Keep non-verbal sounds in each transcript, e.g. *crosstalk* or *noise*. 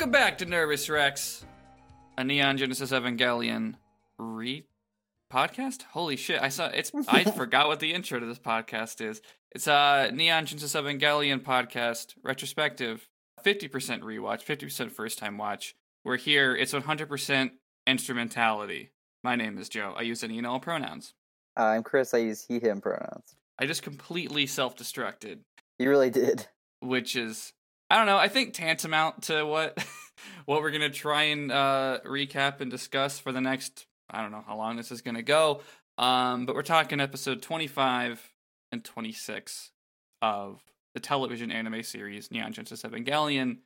Welcome back to Nervous Rex, a Neon Genesis Evangelion re podcast. Holy shit! I saw it's. I *laughs* forgot what the intro to this podcast is. It's a Neon Genesis Evangelion podcast retrospective. Fifty percent rewatch, fifty percent first time watch. We're here. It's one hundred percent instrumentality. My name is Joe. I use any and all pronouns. Uh, I'm Chris. I use he, him pronouns. I just completely self destructed, You really did. which is I don't know. I think tantamount to what *laughs* what we're gonna try and uh, recap and discuss for the next. I don't know how long this is gonna go. Um, but we're talking episode twenty five and twenty six of the television anime series Neon Genesis Evangelion.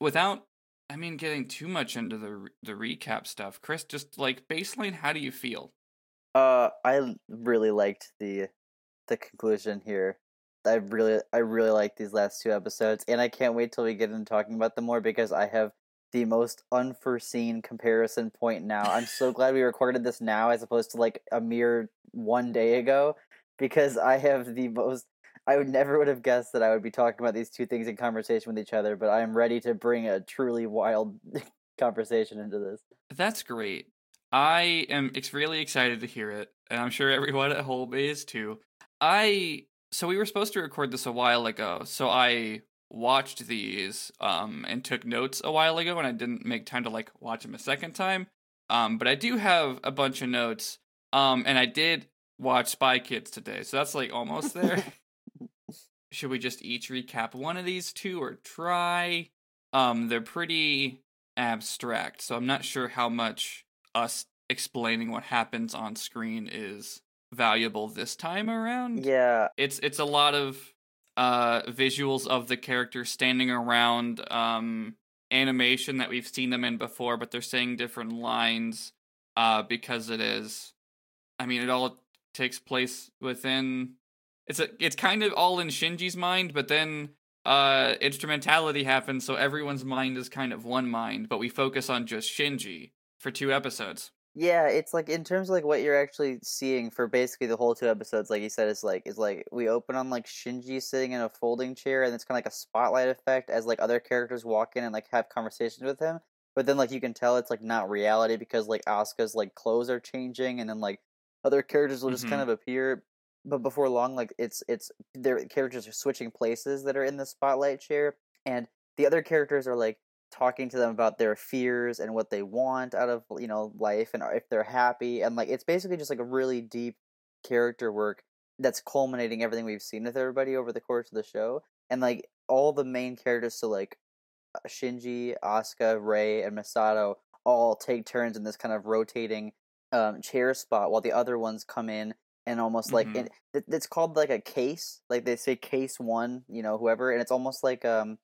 Without, I mean, getting too much into the the recap stuff, Chris, just like baseline, how do you feel? Uh, I really liked the the conclusion here. I really, I really like these last two episodes, and I can't wait till we get into talking about them more because I have the most unforeseen comparison point now. I'm so glad we *laughs* recorded this now as opposed to like a mere one day ago because I have the most. I would never would have guessed that I would be talking about these two things in conversation with each other, but I am ready to bring a truly wild *laughs* conversation into this. That's great. I am ex- really excited to hear it, and I'm sure everyone at home is too. I so we were supposed to record this a while ago, so I watched these um and took notes a while ago, and I didn't make time to like watch them a second time. Um, but I do have a bunch of notes. Um, and I did watch Spy Kids today, so that's like *laughs* almost there. Should we just each recap one of these two or try? Um, they're pretty abstract, so I'm not sure how much us explaining what happens on screen is valuable this time around. Yeah, It's it's a lot of uh visuals of the characters standing around um animation that we've seen them in before, but they're saying different lines uh because it is I mean it all takes place within it's a it's kind of all in Shinji's mind, but then uh instrumentality happens so everyone's mind is kind of one mind, but we focus on just Shinji for two episodes. Yeah, it's like in terms of like what you're actually seeing for basically the whole two episodes, like you said, is like is like we open on like Shinji sitting in a folding chair, and it's kind of like a spotlight effect as like other characters walk in and like have conversations with him. But then like you can tell it's like not reality because like Asuka's like clothes are changing, and then like other characters will just kind Mhm. of appear. But before long, like it's it's their characters are switching places that are in the spotlight chair, and the other characters are like talking to them about their fears and what they want out of you know life and if they're happy and like it's basically just like a really deep character work that's culminating everything we've seen with everybody over the course of the show and like all the main characters so like uh, Shinji, Asuka, Rei, and Misato all take turns in this kind of rotating um, chair spot while the other ones come in and almost like Mhm. it, it- it's called like a case like they say case one you know whoever and it's almost like um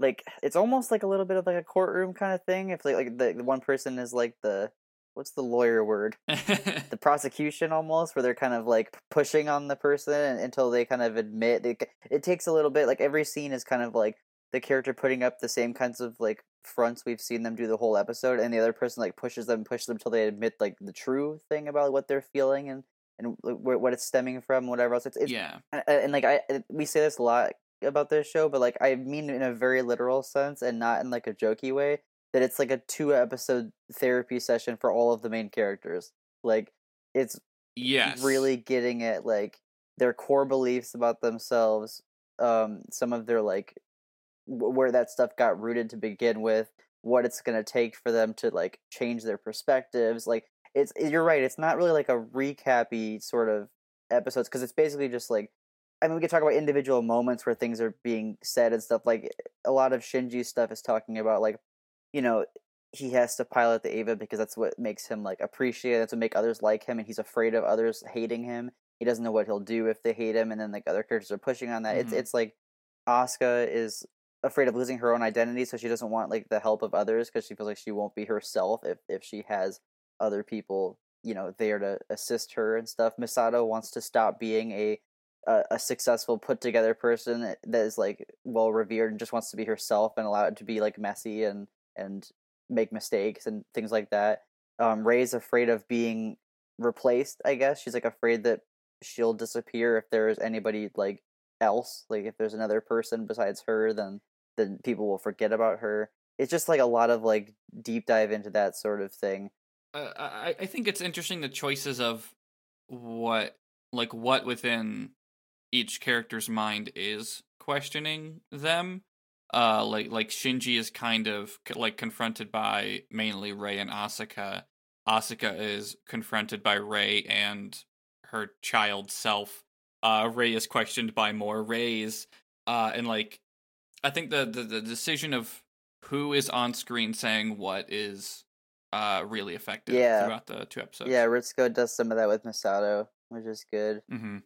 like it's almost like a little bit of like a courtroom kind of thing if like, like the, the one person is like the what's the lawyer word the *laughs* prosecution almost where they're kind of like pushing on the person until they kind of admit they, it takes a little bit like every scene is kind of like the character putting up the same kinds of like fronts we've seen them do the whole episode and the other person like pushes them pushes them until they admit like the true thing about what they're feeling and and what it's stemming from whatever else it's, it's yeah. and, and like I we say this a lot about this show, but like I mean in a very literal sense and not in like a jokey way that it's like a two episode therapy session for all of the main characters. Like it's Yes. really getting at like their core beliefs about themselves, um, some of their like w- where that stuff got rooted to begin with, what it's gonna take for them to like change their perspectives. Like it's you're right. It's not really like a recappy sort of episodes because it's basically just like I mean we could talk about individual moments where things are being said and stuff. Like a lot of Shinji stuff is talking about like you know he has to pilot the Eva because that's what makes him like appreciate. That's what make others like him, and he's afraid of others hating him. He doesn't know what he'll do if they hate him, and then like other characters are pushing on that. It's Mhm. it's like Asuka is afraid of losing her own identity, so she doesn't want like the help of others because she feels like she won't be herself if if she has other people you know there to assist her and stuff. Misato wants to stop being a a, a successful put together person that is like well revered and just wants to be herself and allow it to be like messy and and make mistakes and things like that. Um, Rei's afraid of being replaced. I guess she's like afraid that she'll disappear if there is anybody like else. Like if there's another person besides her, then then people will forget about her. it's just like a lot of like deep dive into that sort of thing. Uh, I I think it's interesting the choices of what like what within each character's mind is questioning them. Uh, like like Shinji is kind of like confronted by mainly Rei and Asuka. Asuka is confronted by Rei and her child self. Uh, Rei is questioned by more Reis. Uh, and like, I think the, the the decision of who is on screen saying what is uh really effective Yeah. throughout the two episodes. Yeah, Ritsuko does some of that with Misato, which is good. Mm-hmm.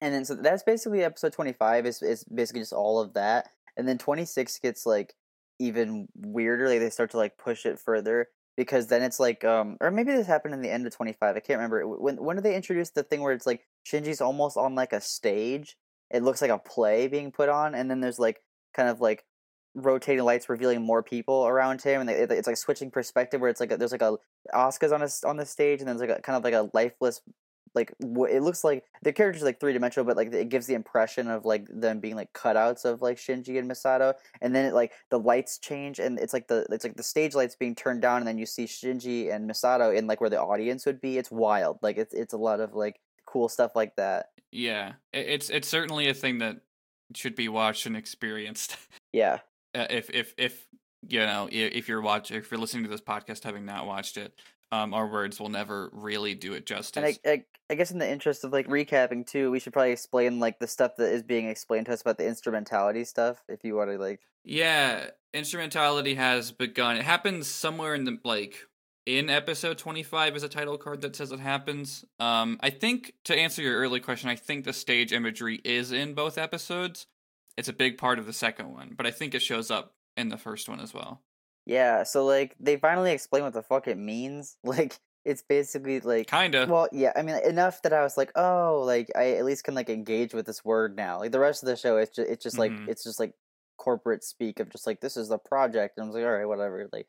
And then so that's basically episode 25 is is basically just all of that. And then 26 gets like even weirder. Like they start to like push it further because then it's like um or maybe this happened in the end of 25. I can't remember. When when did they introduce the thing where it's like Shinji's almost on like a stage? It looks like a play being put on and then there's like kind of like rotating lights revealing more people around him and it's like switching perspective where it's like there's like a Asuka's on a, on the stage and then there's like a kind of like a lifeless like wh- it looks like the characters like three dimensional, but like it gives the impression of like them being like cutouts of like Shinji and Misato, and then it like the lights change and it's like the it's like the stage lights being turned down, and then you see Shinji and Misato in like where the audience would be. It's wild, like it's it's a lot of like cool stuff like that. Yeah, it's it's certainly a thing that should be watched and experienced. *laughs* Yeah, uh, if if if you know if you're watching if you're listening to this podcast having not watched it, um, our words will never really do it justice. and I, I I guess in the interest of like recapping too, we should probably explain like the stuff that is being explained to us about the instrumentality stuff. If you want to like, Yeah, instrumentality has begun. It happens somewhere in the like in episode 25 is a title card that says it happens. Um I think to answer your early question, I think the stage imagery is in both episodes. It's a big part of the second one, but I think it shows up in the first one as well. Yeah, so like they finally explain what the fuck it means. *laughs* Like it's basically like Kind of. Well, yeah, I mean enough that I was like, oh, like I at least can like engage with this word now. Like the rest of the show, it's just it's just like Mhm. it's just like corporate speak of just like this is the project, and I was like, all right, whatever. Like,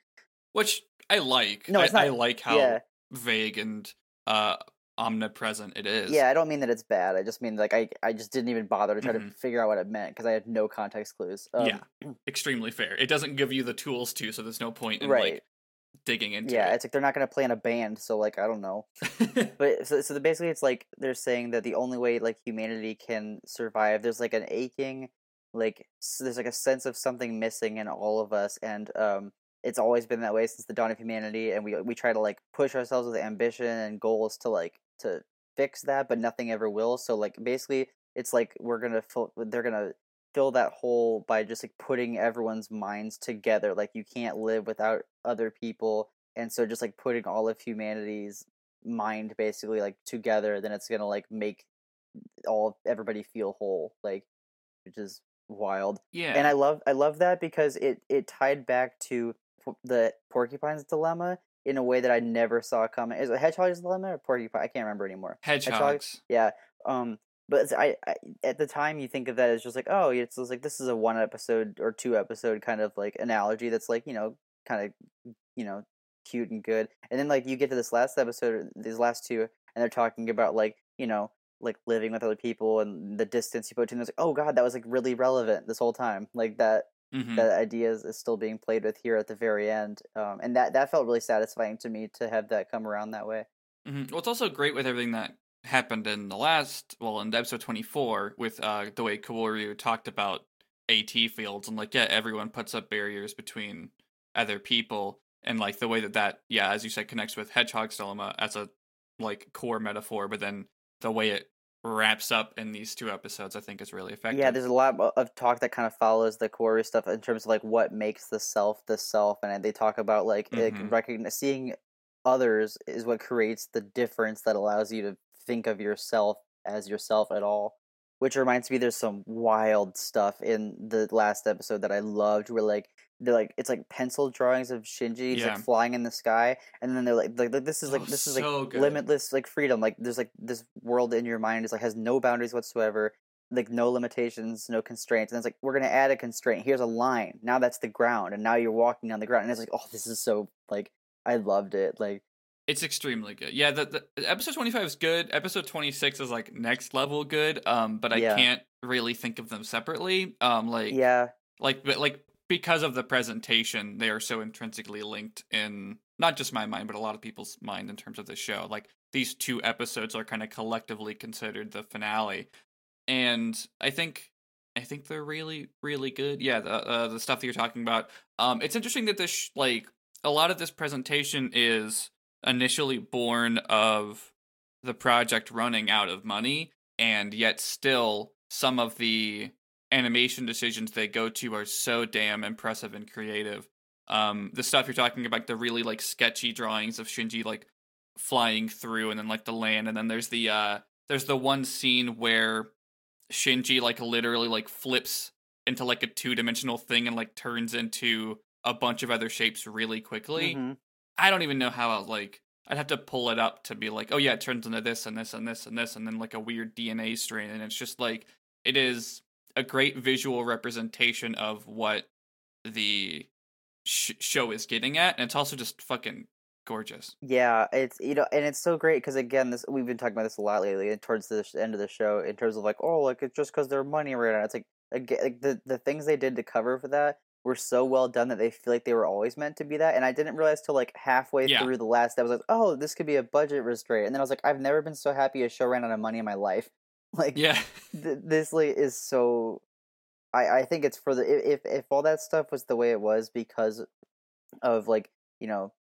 Which I like. No, I, it's not- I like how yeah, vague and uh omnipresent it is. yeah. I don't mean that it's bad. I just mean like I I just didn't even bother to try to Mhm. figure out what it meant because I had no context clues. Um, yeah. *clears throat* Extremely fair. It doesn't give you the tools to, so there's no point in right. like digging into Yeah, it. it's like they're not gonna play in a band, so like I don't know. *laughs* But so, so basically, it's like they're saying that the only way like humanity can survive, there's like an aching, like there's like a sense of something missing in all of us, and um, it's always been that way since the dawn of humanity, and we we try to like push ourselves with ambition and goals to like to fix that, but nothing ever will. So like basically, it's like we're gonna fill, they're gonna fill that hole by just like putting everyone's minds together. Like you can't live without other people and so just like putting all of humanity's mind basically like together then it's gonna like make all everybody feel whole like which is wild yeah. and i love i love that because it it tied back to the porcupine's dilemma in a way that i never saw coming. Is it hedgehog's dilemma or porcupine? I can't remember anymore. Hedgehogs. yeah um but I, I at the time you think of that as just like oh it's like this is a one episode or two episode kind of like analogy that's like you know kind of you know cute and good. And then like you get to this last episode these last two and they're talking about like you know like living with other people and the distance you put between them. It's like, oh god that was like really relevant this whole time. Like that Mhm. that idea is, is still being played with here at the very end um and that that felt really satisfying to me to have that come around that way hmm Well, it's also great with everything that happened in the last, well, in episode 24, with uh, the way Kaworu talked about AT fields and, like, yeah, everyone puts up barriers between other people. And, like, the way that that, yeah, as you said, connects with Hedgehog's Dilemma as a, like, core metaphor, but then the way it wraps up in these two episodes, I think is really effective. Yeah, there's a lot of talk that kind of follows the core stuff in terms of like what makes the self the self, and they talk about like like Mhm. recogni- seeing others is what creates the difference that allows you to think of yourself as yourself at all. Which reminds me, there's some wild stuff in the last episode that I loved. Where like they're like it's like pencil drawings of Shinji Yeah. like flying in the sky, and then they're like like, like, this is like Oh, this is so like good. limitless like freedom. Like there's like this world in your mind is like has no boundaries whatsoever like no limitations, no constraints. And it's like we're gonna add a constraint. Here's a line. Now that's the ground, and now you're walking on the ground. And it's like, oh, this is so like I loved it. Like It's extremely good. Yeah, the, the episode 25 is good. Episode 26 is like next level good. Um, but I Yeah. can't really think of them separately. Um, like yeah, like but like because of the presentation, they are so intrinsically linked in not just my mind, but a lot of people's mind in terms of the show. Like these two episodes are kind of collectively considered the finale, and I think I think they're really really good. Yeah, the uh, the stuff that you're talking about. Um, it's interesting that this sh- like a lot of this presentation is initially born of the project running out of money, and yet still some of the animation decisions they go to are so damn impressive and creative. Um, the stuff you're talking about, the really like sketchy drawings of Shinji like flying through, and then like the land, and then there's the uh, there's the one scene where Shinji like literally like flips into like a two dimensional thing and like turns into a bunch of other shapes really quickly. Mhm. I don't even know how I'll like I'd have to pull it up to be like, oh yeah, it turns into this and this and this and this and then like a weird DNA strain and it's just like it is a great visual representation of what the sh- show is getting at and it's also just fucking gorgeous. Yeah, it's you know, and it's so great because again, this we've been talking about this a lot lately. And towards the sh- end of the show, in terms of like, oh, like it's just because their money ran out. It's like again, like the the things they did to cover for that were so well done that they feel like they were always meant to be that. And I didn't realize till like halfway Yeah. through the last that I was like, oh, this could be a budget restraint. And then I was like, I've never been so happy a show ran out of money in my life. Like Yeah. th- this like is so I I think it's for the if if all that stuff was the way it was because of like you know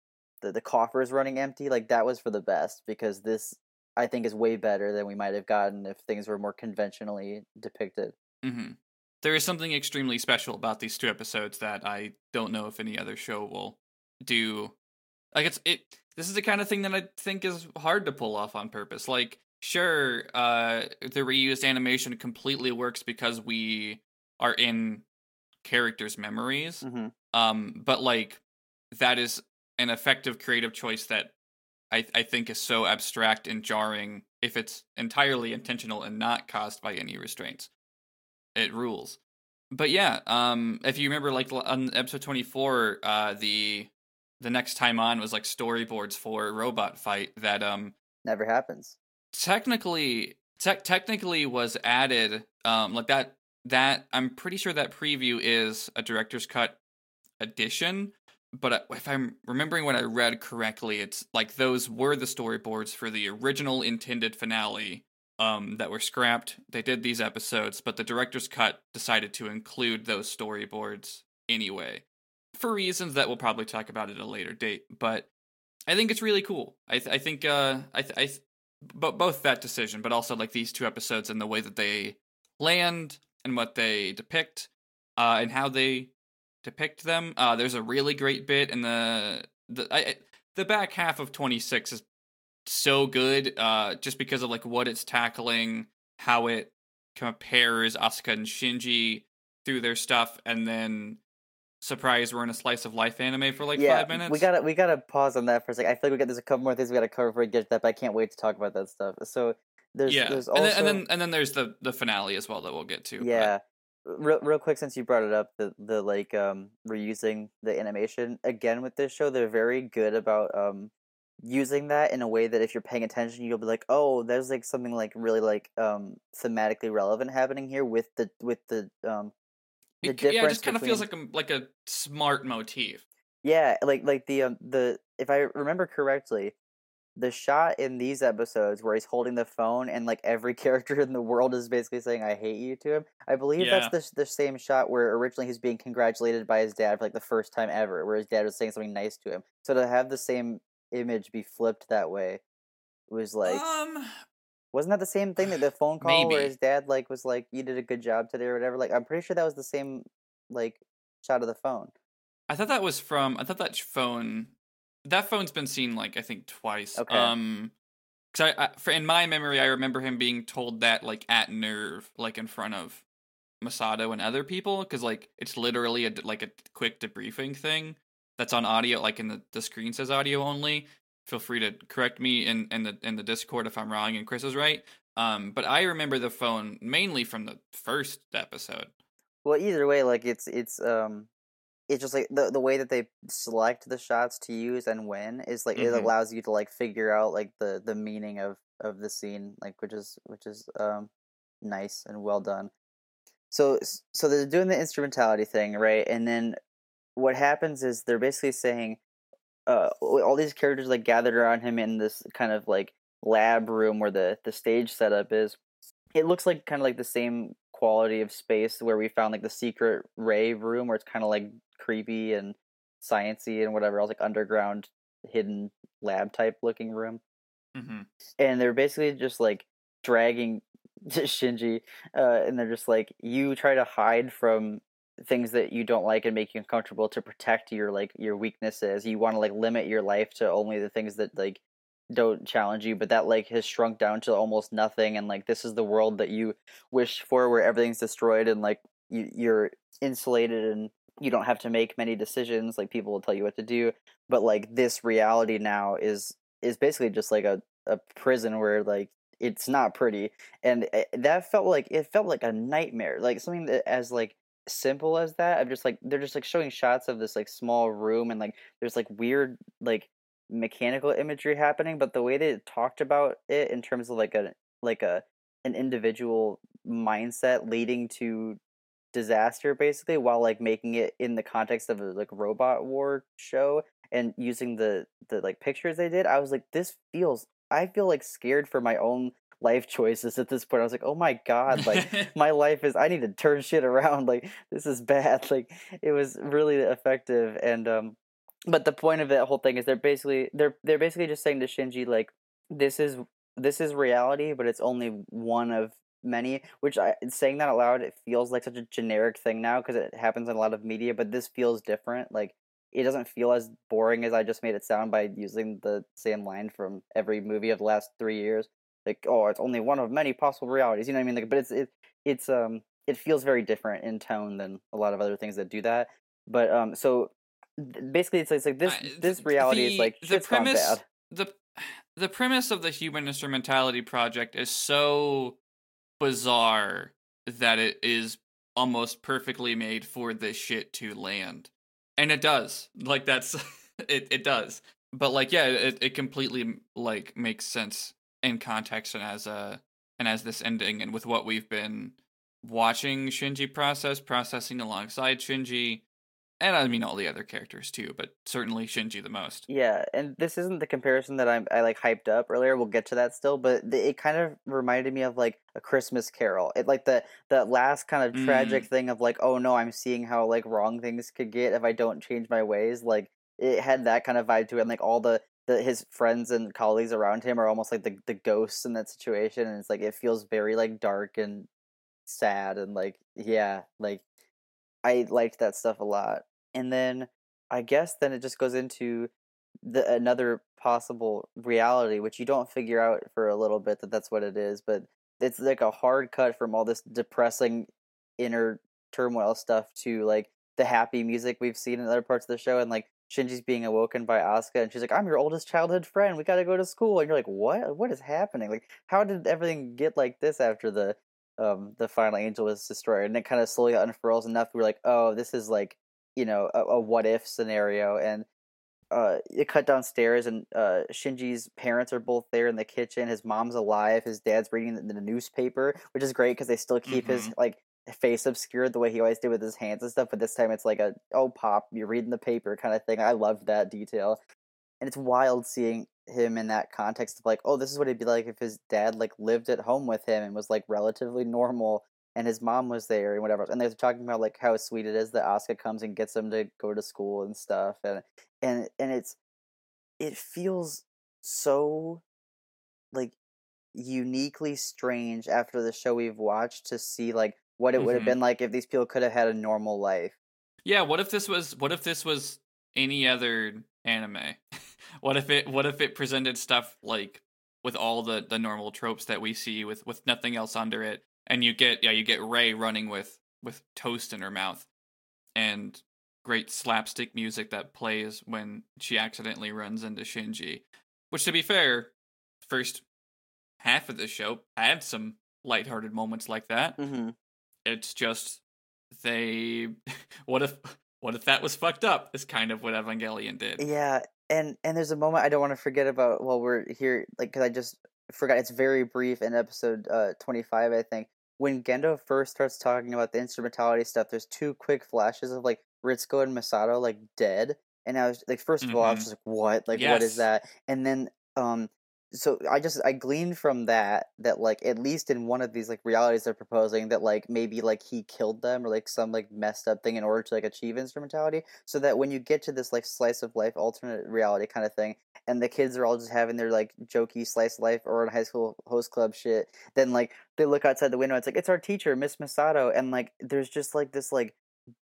the the coffers running empty like that was for the best because this I think is way better than we might have gotten if things were more conventionally depicted. hmm There is something extremely special about these two episodes that I don't know if any other show will do. Like it's it. This is the kind of thing that I think is hard to pull off on purpose. Like, sure, uh, the reused animation completely works because we are in characters' memories. hmm Um, but like that is an effective creative choice that I I think is so abstract and jarring if it's entirely intentional and not caused by any restraints. It rules. But yeah, um, if you remember, like on episode twenty four, uh, the the next time on was like storyboards for robot fight that um Never happens. Technically tech technically was added um like that that i'm pretty sure that preview is a director's cut edition but uh, if i'm remembering what i read correctly it's like those were the storyboards for the original intended finale um that were scrapped. They did these episodes but the director's cut decided to include those storyboards anyway for reasons that we'll probably talk about at a later date but i think it's really cool. I, th- I think uh i, th- I th- but both that decision, but also like these two episodes and the way that they land and what they depict, uh, and how they depict them. Uh, there's a really great bit in the the I, the back half of 26 is so good, uh, just because of like what it's tackling, how it compares Asuka and Shinji through their stuff, and then surprise, we're in a slice of life anime for like yeah, five minutes. we gotta we gotta pause on that for a second. I feel like we got there's a couple more things we gotta cover before we get to that, but I can't wait to talk about that stuff. So there's yeah, there's and, then, and then and then there's the the finale as well that we'll get to. but- Yeah. Real, real quick, since you brought it up, the the like um reusing the animation again with this show, they're very good about um using that in a way that if you're paying attention, you'll be like, oh, there's like something like really like um thematically relevant happening here with the with the um the It, yeah, it just kind of feels like a like a smart motif. yeah, like like the um the if I remember correctly, the shot in these episodes where he's holding the phone and like every *laughs* character in the world is basically saying "I hate you" to him. I believe Yeah. that's the the same shot where originally he's being congratulated by his dad for like the first time ever, where his dad was saying something nice to him. So to have the same image be flipped that way was like um, wasn't that the same thing that the phone call where his dad like was like you did a good job today or whatever? Like I'm pretty sure that was the same like shot of the phone. I thought that was from. I thought that phone. That phone's been seen like I think twice. Okay. Um, because I, I for, in my memory, I remember him being told that like at NERV, like in front of Misato and other people, because like it's literally a like a quick debriefing thing that's on audio. Like in the the screen says audio only. Feel free to correct me in in the in the Discord if I'm wrong and Chris is right. Um, but I remember the phone mainly from the first episode. Well, either way, like it's it's um, it's just like the the way that they select the shots to use and when is like it Mhm. allows you to like figure out like the the meaning of of the scene, like which is which is um nice and well done. so so they're doing the instrumentality thing, right? And then what happens is they're basically saying uh all these characters like gathered around him in this kind of like lab room where the the stage setup is. It looks like kind of like the same quality of space where we found like the secret Rei room where it's kind of like creepy and sciency and whatever else like underground hidden lab type looking room. Mm-hmm. And they're basically just like dragging *laughs* Shinji, uh, and they're just like, you try to hide from things that you don't like and make you uncomfortable to protect your like your weaknesses. You want to like limit your life to only the things that like don't challenge you, but that like has shrunk down to almost nothing. And like this is the world that you wish for, where everything's destroyed and like you, you're insulated and you don't have to make many decisions. Like people will tell you what to do, but like this reality now is is basically just like a a prison where like it's not pretty and eh, that felt like it felt like a nightmare like something that as like simple as that i'm just like they're just like showing shots of this like small room and like there's like weird like mechanical imagery happening but the way they talked about it in terms of like a like a an individual mindset leading to disaster basically while like making it in the context of a like robot war show and using the the like pictures they did i was like this feels I feel like scared for my own life choices at this point. I was like, oh my god, *laughs* like my life is I need to turn shit around. *laughs* Like this is bad. Like it was really effective and um but the point of that whole thing is they're basically they're they're basically just saying to Shinji like this is this is reality, but it's only one of many. Which I saying that out loud, it feels like such a generic thing now because it happens in a lot of media. But this feels different. Like it doesn't feel as boring as I just made it sound by using the same line from every movie of the last three years. Like, oh, it's only one of many possible realities. You know what I mean? Like, but it's it, it's um it feels very different in tone than a lot of other things that do that. But um, so basically, it's, it's like this this reality the, is like the premise the the premise of the human instrumentality project is so bizarre that it is almost perfectly made for this shit to land and it does like that's *laughs* it it does but like yeah it, it completely like makes sense in context and as a and as this ending and with what we've been watching Shinji process processing alongside Shinji and I mean all the other characters too, but certainly Shinji the most. Yeah, and this isn't the comparison that I'm I like hyped up earlier. We'll get to that still, but it kind of reminded me of like a Christmas Carol. It like the the last kind of tragic mm. thing of like, oh no, I'm seeing how like wrong things could get if I don't change my ways. Like it had that kind of vibe to it, and like all the the his friends and colleagues around him are almost like the the ghosts in that situation, and it's like it feels very like dark and sad and like yeah, like I liked that stuff a lot. And then I guess then it just goes into the another possible reality, which you don't figure out for a little bit that that's what it is, but it's like a hard cut from all this depressing inner turmoil stuff to like the happy music we've seen in other parts of the show, and like Shinji's being awoken by Asuka, and she's like, "I'm your oldest childhood friend. We got to go to school." And you're like, "What? What is happening? Like, how did everything get like this after the um the final angel was destroyed?" And it kind of slowly unfurls enough. We're like, "Oh, this is like you know a, a what if scenario and uh, it cut downstairs and uh, Shinji's parents are both there in the kitchen. His mom's alive. His dad's reading the, the newspaper, which is great because they still keep mm-hmm. his like face obscured the way he always did with his hands and stuff. But this time it's like a oh pop, you're reading the paper kind of thing. I love that detail, and it's wild seeing him in that context of like oh this is what it'd be like if his dad like lived at home with him and was like relatively normal and his mom was there and whatever. And they're talking about like how sweet it is that Asuka comes and gets him to go to school and stuff. And and and it's it feels so like uniquely strange after the show we've watched to see like what it mm-hmm. would have been like if these people could have had a normal life. Yeah, what if this was what if this was any other anime? *laughs* what if it what if it presented stuff like with all the the normal tropes that we see with with nothing else under it and you get yeah you get Rei running with with toast in her mouth, and great slapstick music that plays when she accidentally runs into Shinji. Which, to be fair, first half of the show had some lighthearted moments like that. Mm-hmm. It's just they *laughs* what if what if that was fucked up? Is kind of what Evangelion did. Yeah, and and there's a moment I don't want to forget about while we're here, like because I just forgot. It's very brief in episode uh 25, I think, when Gendo first starts talking about the instrumentality stuff, there's two quick flashes of like Ritsuko and Misato like dead, and I was like, 1st of all, I was Mhm. just like, what? Like, what is that? And then um so I just I gleaned from that that like at least in one of these like realities they're proposing that like maybe like he killed them or like some like messed up thing in order to like achieve instrumentality so that when you get to this like slice of life alternate reality kind of thing and the kids are all just having their like jokey slice of life or in high school host club shit then like they look outside the window it's like it's our teacher Miss Misato and like there's just like this like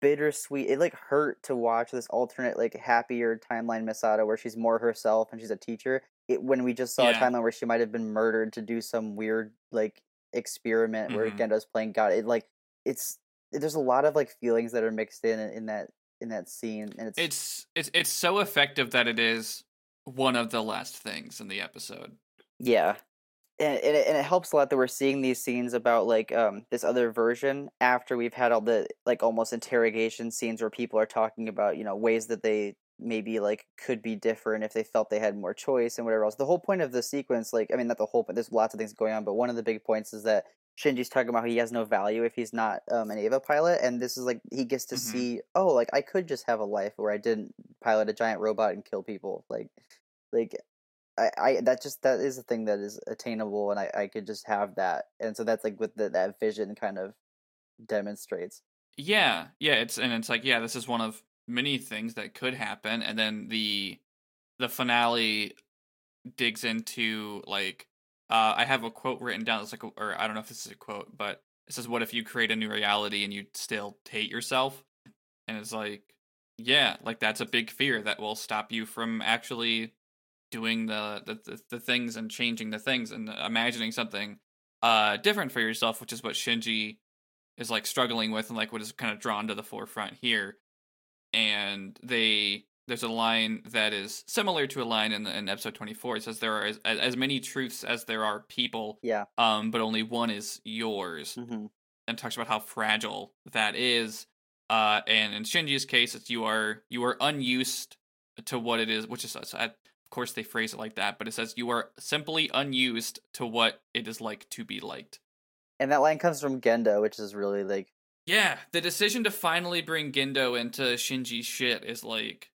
bittersweet it like hurt to watch this alternate like happier timeline Misato where she's more herself and she's a teacher it, when we just saw Yeah. a timeline where she might have been murdered to do some weird like experiment where Mhm. Gendo's playing God. It like it's there's a lot of like feelings that are mixed in in that in that scene, and it's, It's it's it's so effective that it is one of the last things in the episode. yeah. And, and, it, and it helps a lot that we're seeing these scenes about like um this other version after we've had all the like almost interrogation scenes where people are talking about you know ways that they maybe like could be different if they felt they had more choice and whatever else. The whole point of the sequence, like I mean, not the whole point. There's lots of things going on, but one of the big points is that Shinji's talking about how he has no value if he's not um, an Eva pilot, and this is like he gets to Mhm. see, oh, like I could just have a life where I didn't pilot a giant robot and kill people, like, like. I, I that just that is a thing that is attainable and I, I could just have that and so that's like with the, that vision kind of demonstrates Yeah, yeah, it's and it's like yeah, this is one of many things that could happen, and then the the finale digs into like uh, I have a quote written down. It's like, or I don't know if this is a quote, but it says, "What if you create a new reality and you still hate yourself?" And it's like, yeah, like that's a big fear that will stop you from actually doing the the, the, the things and changing the things and imagining something uh different for yourself, which is what Shinji is like struggling with and like what is kind of drawn to the forefront here. And they there's a line that is similar to a line in, in episode 24. It says there are as, as many truths as there are people, yeah um, but only one is yours hmm and talks about how fragile that is. Uh, and in Shinji's case, it's you are you are unused to what it is, which is of course they phrase it like that, but it says you are simply unused to what it is like to be liked. and that line comes from Gendo which is really like Yeah, the decision to finally bring Gendo into Shinji's shit is like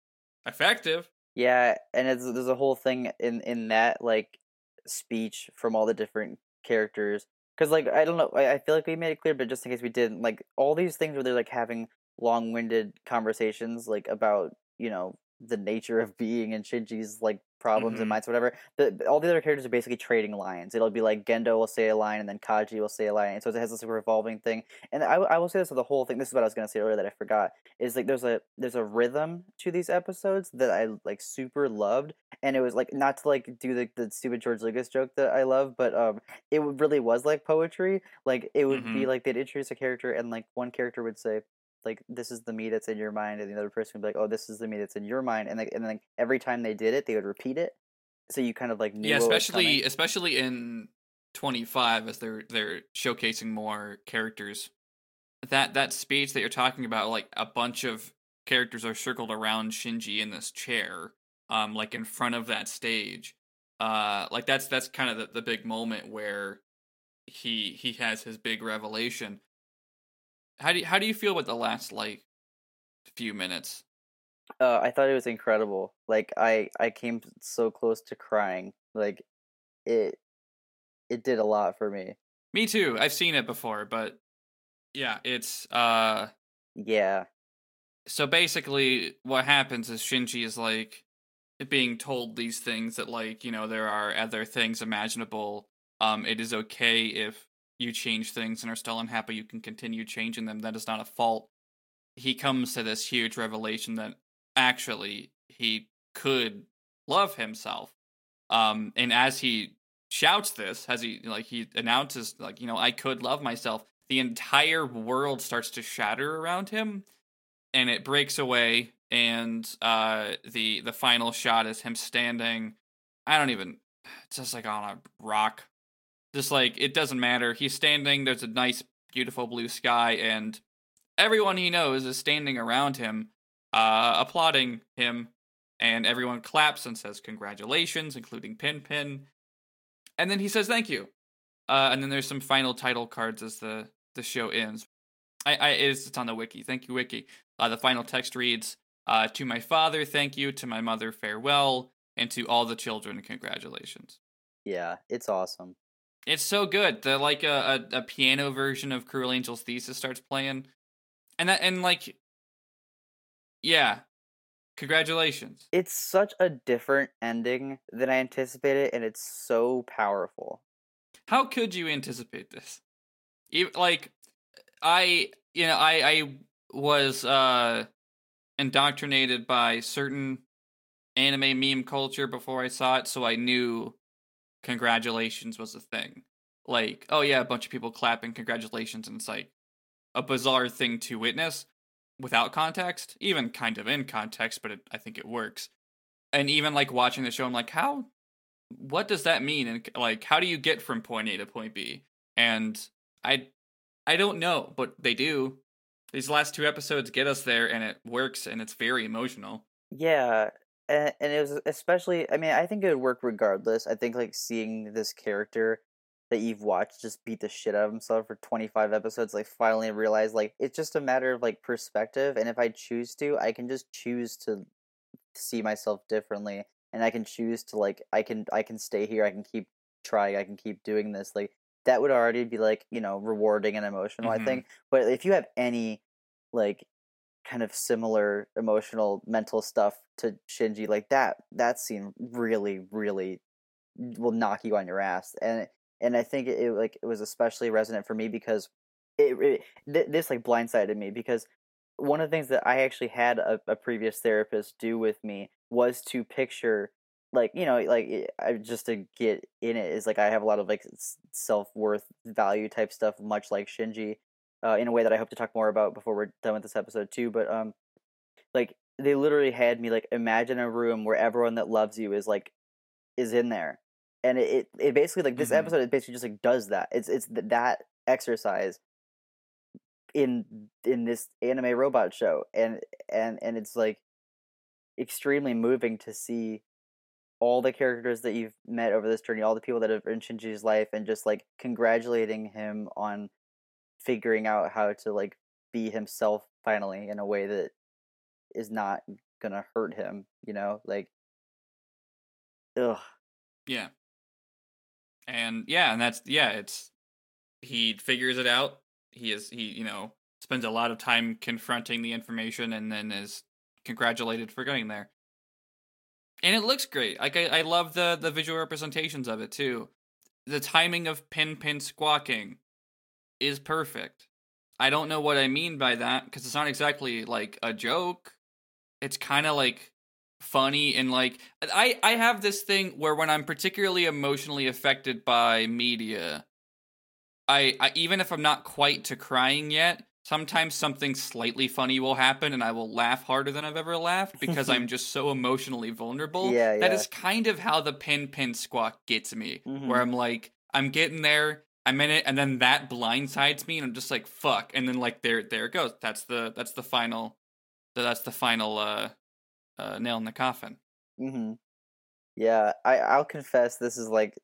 effective. Yeah, and it's there's a whole thing in in that like speech from all the different characters. Because like I don't know, I, I feel like we made it clear, but just in case we didn't, like all these things where they're like having long-winded conversations, like about you know the nature of being and Shinji's like problems Mhm. and minds, whatever. The all the other characters are basically trading lines. It'll be like Gendo will say a line, and then Kaji will say a line, and so it has this like, revolving thing. And I, I will say this with the whole thing. This is what I was gonna say earlier that I forgot. Is like there's a there's a rhythm to these episodes that I like super loved, and it was like not to like do the the stupid George Lucas joke that I love, but um, it really was like poetry. Like it would be Mhm. like they'd introduce a character, and like one character would say. Like this is the me that's in your mind, and the other person would be like, "Oh, this is the me that's in your mind," and like, and then like, every time they did it, they would repeat it, so you kind of like knew yeah, especially especially in 25 as they're they're showcasing more characters. That that speech that you're talking about like a bunch of characters are circled around Shinji in this chair um like in front of that stage. Uh like that's that's kind of the, the big moment where he he has his big revelation. How do you, how do you feel about the last like few minutes? Uh, I thought it was incredible. Like I I came so close to crying. Like it it did a lot for me. Me too. I've seen it before, but yeah, it's uh Yeah. so basically what happens is Shinji is like being told these things that like, you know, there are other things imaginable. Um it is okay if you change things and are still unhappy, you can continue changing them. That is not a fault. He comes to this huge revelation that actually he could love himself. Um and as he shouts this, as he like he announces like, you know, I could love myself, the entire world starts to shatter around him and it breaks away and uh the the final shot is him standing i don't even just like on a rock just like it doesn't matter he's standing there's a nice beautiful blue sky and everyone he knows is standing around him uh applauding him and everyone claps and says congratulations including pen pen and then he says thank you Uh, and then there's some final title cards as the the show ends. I, I it's, it's on the wiki. Thank you, wiki. Uh, the final text reads: uh, "To my father, thank you. To my mother, farewell. And to all the children, congratulations." Yeah, it's awesome. It's so good. The like a, a, a piano version of Cruel Angel's Thesis starts playing, and that and like, yeah, congratulations. It's such a different ending than I anticipated, and it's so powerful. How could you anticipate this? Even, like, I you know I I was uh indoctrinated by certain anime meme culture before I saw it, so I knew congratulations was a thing. Like, oh yeah, a bunch of people clapping congratulations, and it's like a bizarre thing to witness without context, even kind of in context, but it, I think it works. And even like watching the show, I'm like, how? What does that mean? And like, how do you get from point A to point B? And I, I don't know, but they do. These last two episodes get us there, and it works, and it's very emotional. Yeah, and, and it was especially. I mean, I think it would work regardless. I think like seeing this character that you've watched just beat the shit out of himself for 25 episodes like finally realize like it's just a matter of like perspective and if i choose to i can just choose to see myself differently and i can choose to like i can i can stay here i can keep trying i can keep doing this like that would already be like you know rewarding and emotional Mhm. i think but if you have any like kind of similar emotional mental stuff to shinji like that that scene really really will knock you on your ass and and i think it, like it was especially resonant for me because it, it th- this like blindsided me because one of the things that i actually had a, a previous therapist do with me was to picture like you know like I, just to get in it is like i have a lot of like self-worth value type stuff much like shinji uh, in a way that i hope to talk more about before we're done with this episode too but um like they literally had me like imagine a room where everyone that loves you is like is in there and it it, it basically like this Mhm. episode it basically just like does that it's it's th- that exercise in in this anime robot show and and and it's like extremely moving to see all the characters that you've met over this journey all the people that have in Shinji's life and just like congratulating him on figuring out how to like be himself finally in a way that is not gonna hurt him you know like ugh Yeah. And yeah, and that's yeah, it's he figures it out. He is he, you know, spends a lot of time confronting the information and then is congratulated for getting there. And it looks great. Like I, I love the the visual representations of it too. The timing of pen pen squawking is perfect. I don't know what I mean by that because it's not exactly like a joke. It's kind of like funny and like I I have this thing where when I'm particularly emotionally affected by media, I, I even if I'm not quite to crying yet, sometimes something slightly funny will happen and I will laugh harder than I've ever laughed because I'm *laughs* just so emotionally vulnerable. Yeah, That yeah. is kind of how the pen pen squawk gets me, Mhm. where I'm like I'm getting there. I'm in it, and then that blindsides me, and I'm just like, "Fuck!" And then like there, there it goes. That's the that's the final, that's the final uh, uh, nail in the coffin. hmm Yeah, I I'll confess this is like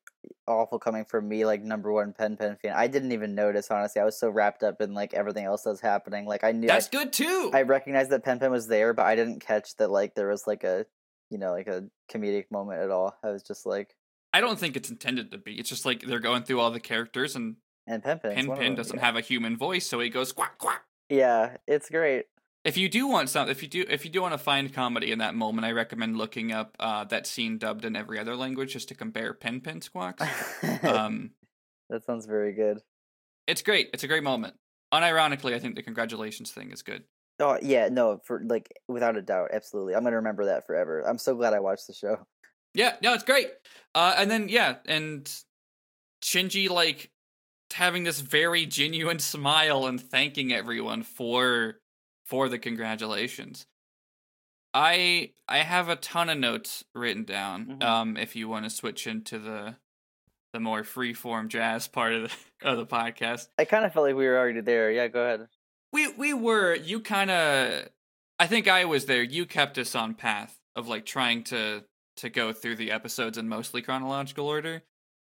awful coming from me, like number one pen pen fan. I didn't even notice honestly. I was so wrapped up in like everything else that was happening. Like I knew That's good too. I, I recognized that pen pen was there, but I didn't catch that like there was like a you know like a comedic moment at all. I was just like, I don't think it's intended to be. It's just like they're going through all the characters, and and pen pen. Pin Pin doesn't have a human voice, so he goes quack quack. Yeah, it's great. If you do want some, if you do, if you do want to find comedy in that moment, I recommend looking up uh, that scene dubbed in every other language just to compare Pen Pen squawks. *laughs* um, that sounds very good. it's great. It's a great moment. Unironically, I think the congratulations thing is good. Oh yeah, no, for like without a doubt, absolutely. I'm gonna remember that forever. I'm so glad I watched the show. Yeah, no, it's great. Uh, and then yeah, and Shinji like having this very genuine *laughs* smile and thanking everyone for for the congratulations. I I have a ton of notes written down. Mhm. Um, if you want to switch into the the more free form jazz part of the *laughs* of the podcast, I kind of felt like we were already there. Yeah, go ahead. we we were you kind of I think I was there. You kept us on path of like trying to to go through the episodes in mostly chronological order.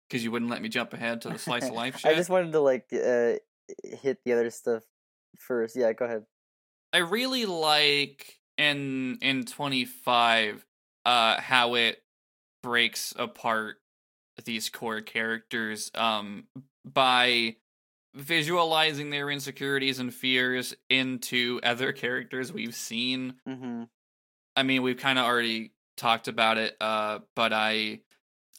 because you wouldn't let me jump ahead to the slice of life *laughs* I just wanted to like uh, hit the other stuff first. Yeah, go ahead. I really like in in 25 uh how it breaks apart these core characters um by visualizing their insecurities and fears into other *laughs* characters we've seen. Mm-hmm. I mean, we've kind of already talked about it uh but I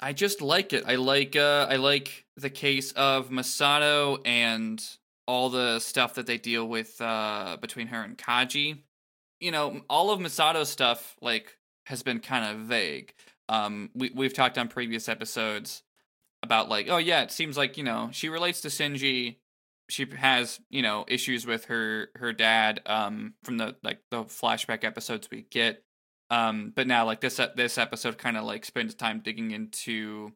I just like it. I like uh I like the case of Misato and all the stuff that they deal with uh between her and Kaji. You know, all of Misato's stuff like has been kind of vague. Um we we've talked on previous episodes about like, oh yeah, it seems like, you know, she relates to Shinji. She has, you know, issues with her her dad um from the like the flashback episodes we get. Um but now like this this episode kind of like spends time digging into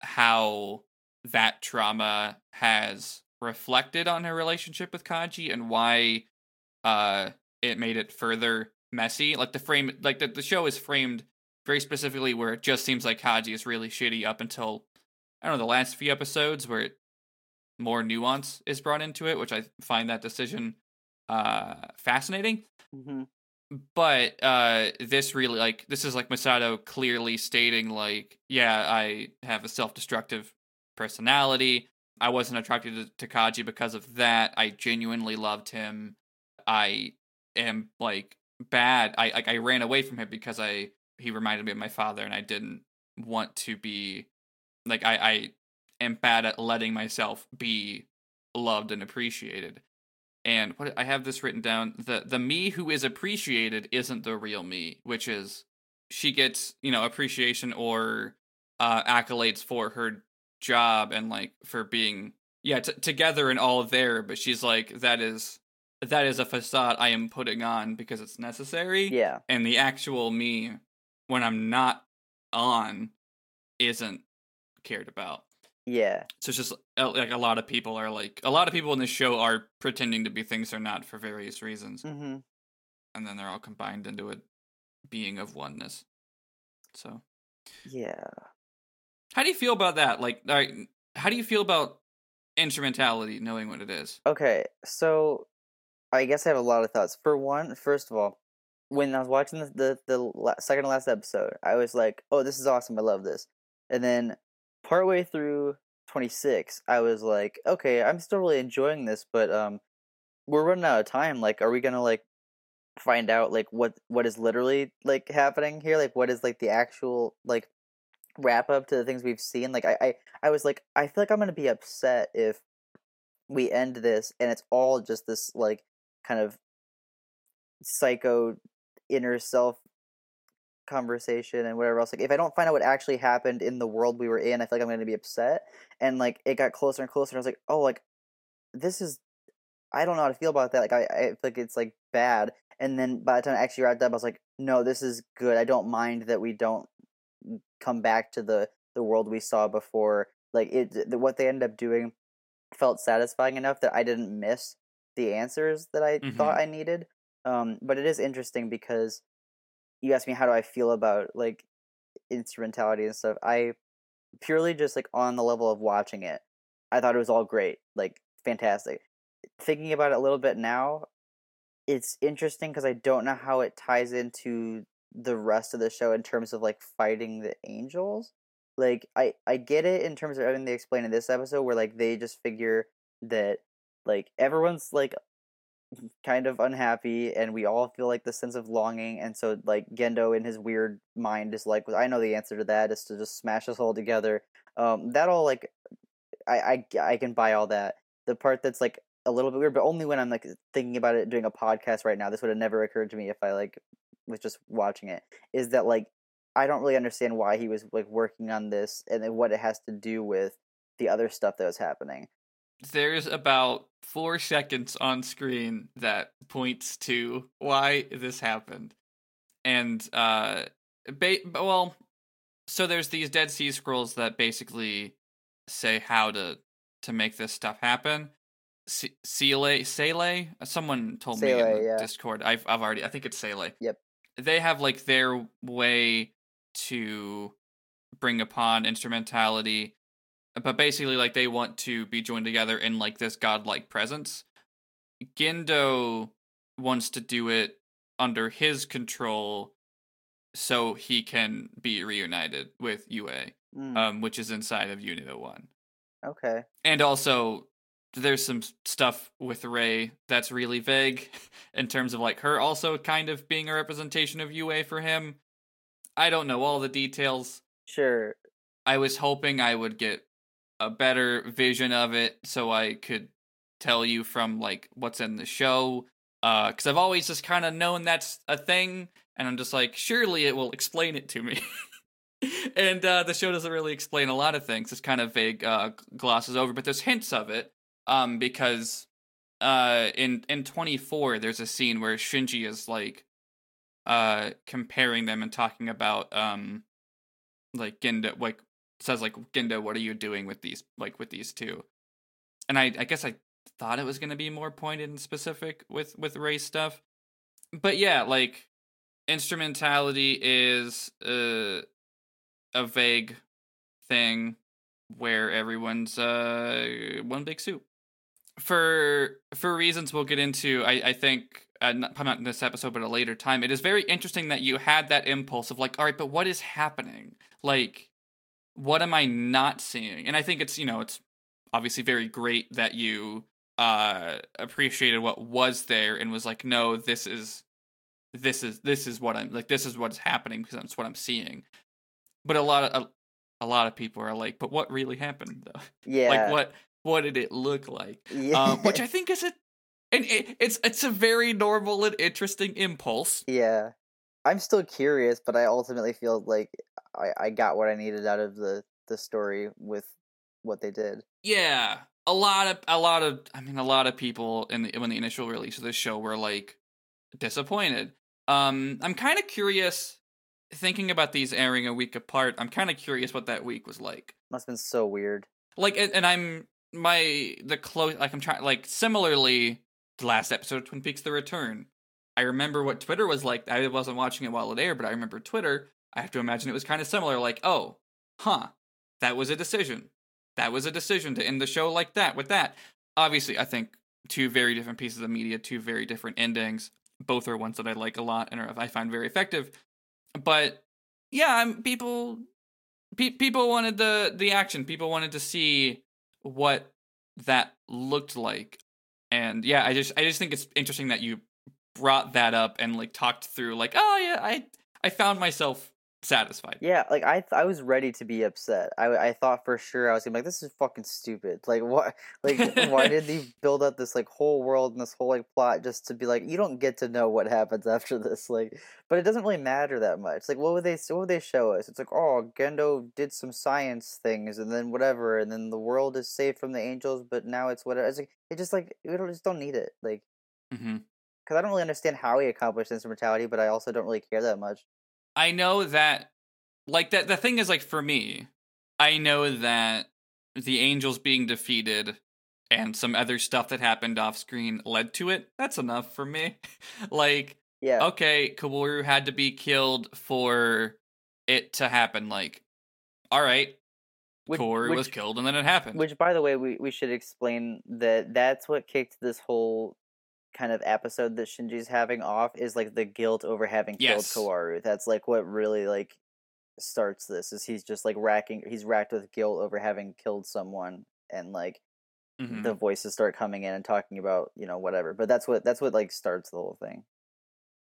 how that trauma has reflected on her relationship with Kaji and why uh it made it further messy. Like the frame like the, the show is framed very specifically where it just seems like Kaji is really shitty up until I don't know the last few episodes where it, more nuance is brought into it, which I find that decision uh fascinating. Mm-hmm. But uh this really like this is like Misato clearly stating like yeah, I have a self-destructive personality. I wasn't attracted to, Kaji because of that. I genuinely loved him. I am like bad. I like I ran away from him because I he reminded me of my father and I didn't want to be like I I am bad at letting myself be loved and appreciated. And what I have this written down the the me who is appreciated isn't the real me, which is she gets, you know, appreciation or uh accolades for her job and like for being yeah, t- together and all there, but she's like that is that is a facade I am putting on because it's necessary Yeah. and the actual me when I'm not on isn't cared about. Yeah. So it's just uh, like a lot of people are like a lot of people in this show are pretending to be things they're not for various reasons, Mm-hmm. and then they're all combined into a being of oneness. So, Yeah. how do you feel about that? Like, all right, how do you feel about instrumentality, knowing what it is? Okay, so I guess I have a lot of thoughts. For one, first of all, when I was watching the the, the la- second to last episode, I was like, "Oh, this is awesome! I love this." And then partway through twenty six, I was like, "Okay, I'm still really enjoying this, but um, we're running out of time. Like, are we gonna like find out like what what is literally like happening here? Like, what is like the actual like wrap up to the things we've seen? Like, I I, I was like, I feel like I'm gonna be upset if we end this and it's all just this like kind of psycho inner self conversation and whatever else like if i don't find out what actually happened in the world we were in i feel like i'm going to be upset. And like it got closer and closer and i was like oh like this is i don't know how to feel about that like i, I feel like it's like bad. And then by the time i actually wrapped up i was like no this is good. I don't mind that we don't come back to the the world we saw before. Like it the, what they ended up doing felt satisfying enough that i didn't miss the answers that i thought i needed. Um but it is interesting because you asked me how do I feel about like instrumentality and stuff. I purely just like on the level of watching it, I thought it was all great, like fantastic. Thinking about it a little bit now, it's interesting because I don't know how it ties into the rest of the show in terms of like fighting the angels. Like I I get it in terms of everything they explain in this episode where like they just figure that like everyone's like kind of unhappy and we all feel like the sense of longing and so like Gendo in his weird mind is like I know the answer to that is to just smash us all together. Um that all like I I I can buy all that. The part that's like a little bit weird but only when I'm like thinking about it doing a podcast right now. This would have never occurred to me if I like was just watching it. Is that like I don't really understand why he was like working on this and what it has to do with the other stuff that was happening. There's about four seconds on screen that points to why this happened, and uh, ba- well, so there's these Dead Sea Scrolls that basically say how to to make this stuff happen. Se- SEELE, SEELE, someone told me in yeah. Discord. I've I've already. I think it's SEELE. Yep. They have like their way to bring upon instrumentality but basically like they want to be joined together in like this godlike presence. Gendo wants to do it under his control so he can be reunited with Yui, Mm, um, which is inside of Unit 01. okay. And also, there's some stuff with Rei that's really vague *laughs* in terms of like her also kind of being a representation of Yui for him. I don't know all the details. Sure. I was hoping I would get a better vision of it so I could tell you from like what's in the show. Uh, cause I've always just kind of known that's a thing, and I'm just like, surely it will explain it to me. *laughs* and uh, the show doesn't really explain a lot of things. It's kind of vague, uh, glosses over, but there's hints of it. Um, because uh, in in 24, there's a scene where Shinji is like, uh, comparing them and talking about um, like Gendo, like says like Gendo, what are you doing with these like with these two? And I I guess I thought it was gonna be more pointed and specific with with Rei stuff, but yeah, like instrumentality is uh, a vague thing where everyone's uh one big soup for for reasons we'll get into i i think uh, not, not in this episode but a later time it is very interesting that you had that impulse of like all right but what is happening? Like what am i not seeing and i think it's you know it's obviously very great that you uh appreciated what was there and was like no this is this is this is what i'm like this is what's happening because that's what i'm seeing but a lot of a, a lot of people are like but what really happened though *laughs* Yeah. like what what did it look like Yeah. um, which i *laughs* think is a and it, it's it's a very normal and interesting impulse yeah. I'm still curious, but I ultimately feel like I, I got what I needed out of the, the story with what they did. yeah a lot of a lot of i mean a lot of people in the when the initial release of this show were like disappointed um i'm kind of curious thinking about these airing a week apart i'm kind of curious what that week was like Must have been so weird. like and, and i'm my the close like i'm trying like similarly the last episode of twin peaks the return i remember what twitter was like i wasn't watching it while it aired but i remember twitter i have to imagine it was kind of similar like oh huh that was a decision. That was a decision to end the show like that with that. Obviously i think two very different pieces of media two very different endings both are ones that i like a lot and i find very effective. But yeah i'm people pe- people wanted the the action. People wanted to see what that looked like. And yeah i just i just think it's interesting that you brought that up and like talked through like oh yeah i i found myself satisfied Yeah, like I th- I was ready to be upset. I I thought for sure I was gonna be like, this is fucking stupid. Like what? Like why did they *laughs* build up this like whole world and this whole like plot just to be like you don't get to know what happens after this? Like, but it doesn't really matter that much. Like what would they what would they show us? It's like oh Gendo did some science things and then whatever and then the world is safe from the angels, but now it's whatever. It's like it just like we don't just don't need it. Like hmm because I don't really understand how he accomplished instrumentality, but I also don't really care that much. I know that like that the thing is like for me i know that the angels being defeated and some other stuff that happened off screen led to it that's enough for me *laughs* like Yeah. okay, Kaworu had to be killed for it to happen. Like, all right, Which- Kaworu was killed and then it happened. Which, by the way, we, we should explain that that's what kicked this whole kind of episode that Shinji's having off is like the guilt over having Yes. killed Kaworu. That's like what really like starts this is he's just like racking he's racked with guilt over having killed someone and like Mhm. the voices start coming in and talking about you know whatever but that's what that's what like starts the whole thing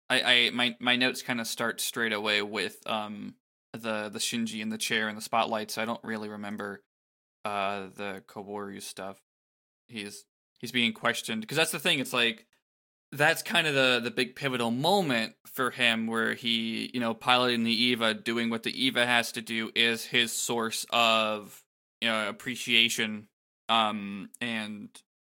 I, I my my notes kind of start straight away with um the the Shinji in the chair and the spotlight, so I don't really remember uh the Kaworu stuff. He's he's being questioned because that's the thing. It's like that's kind of the the big pivotal moment for him where he you know piloting the Eva, doing what the Eva has to do is his source of you know appreciation um and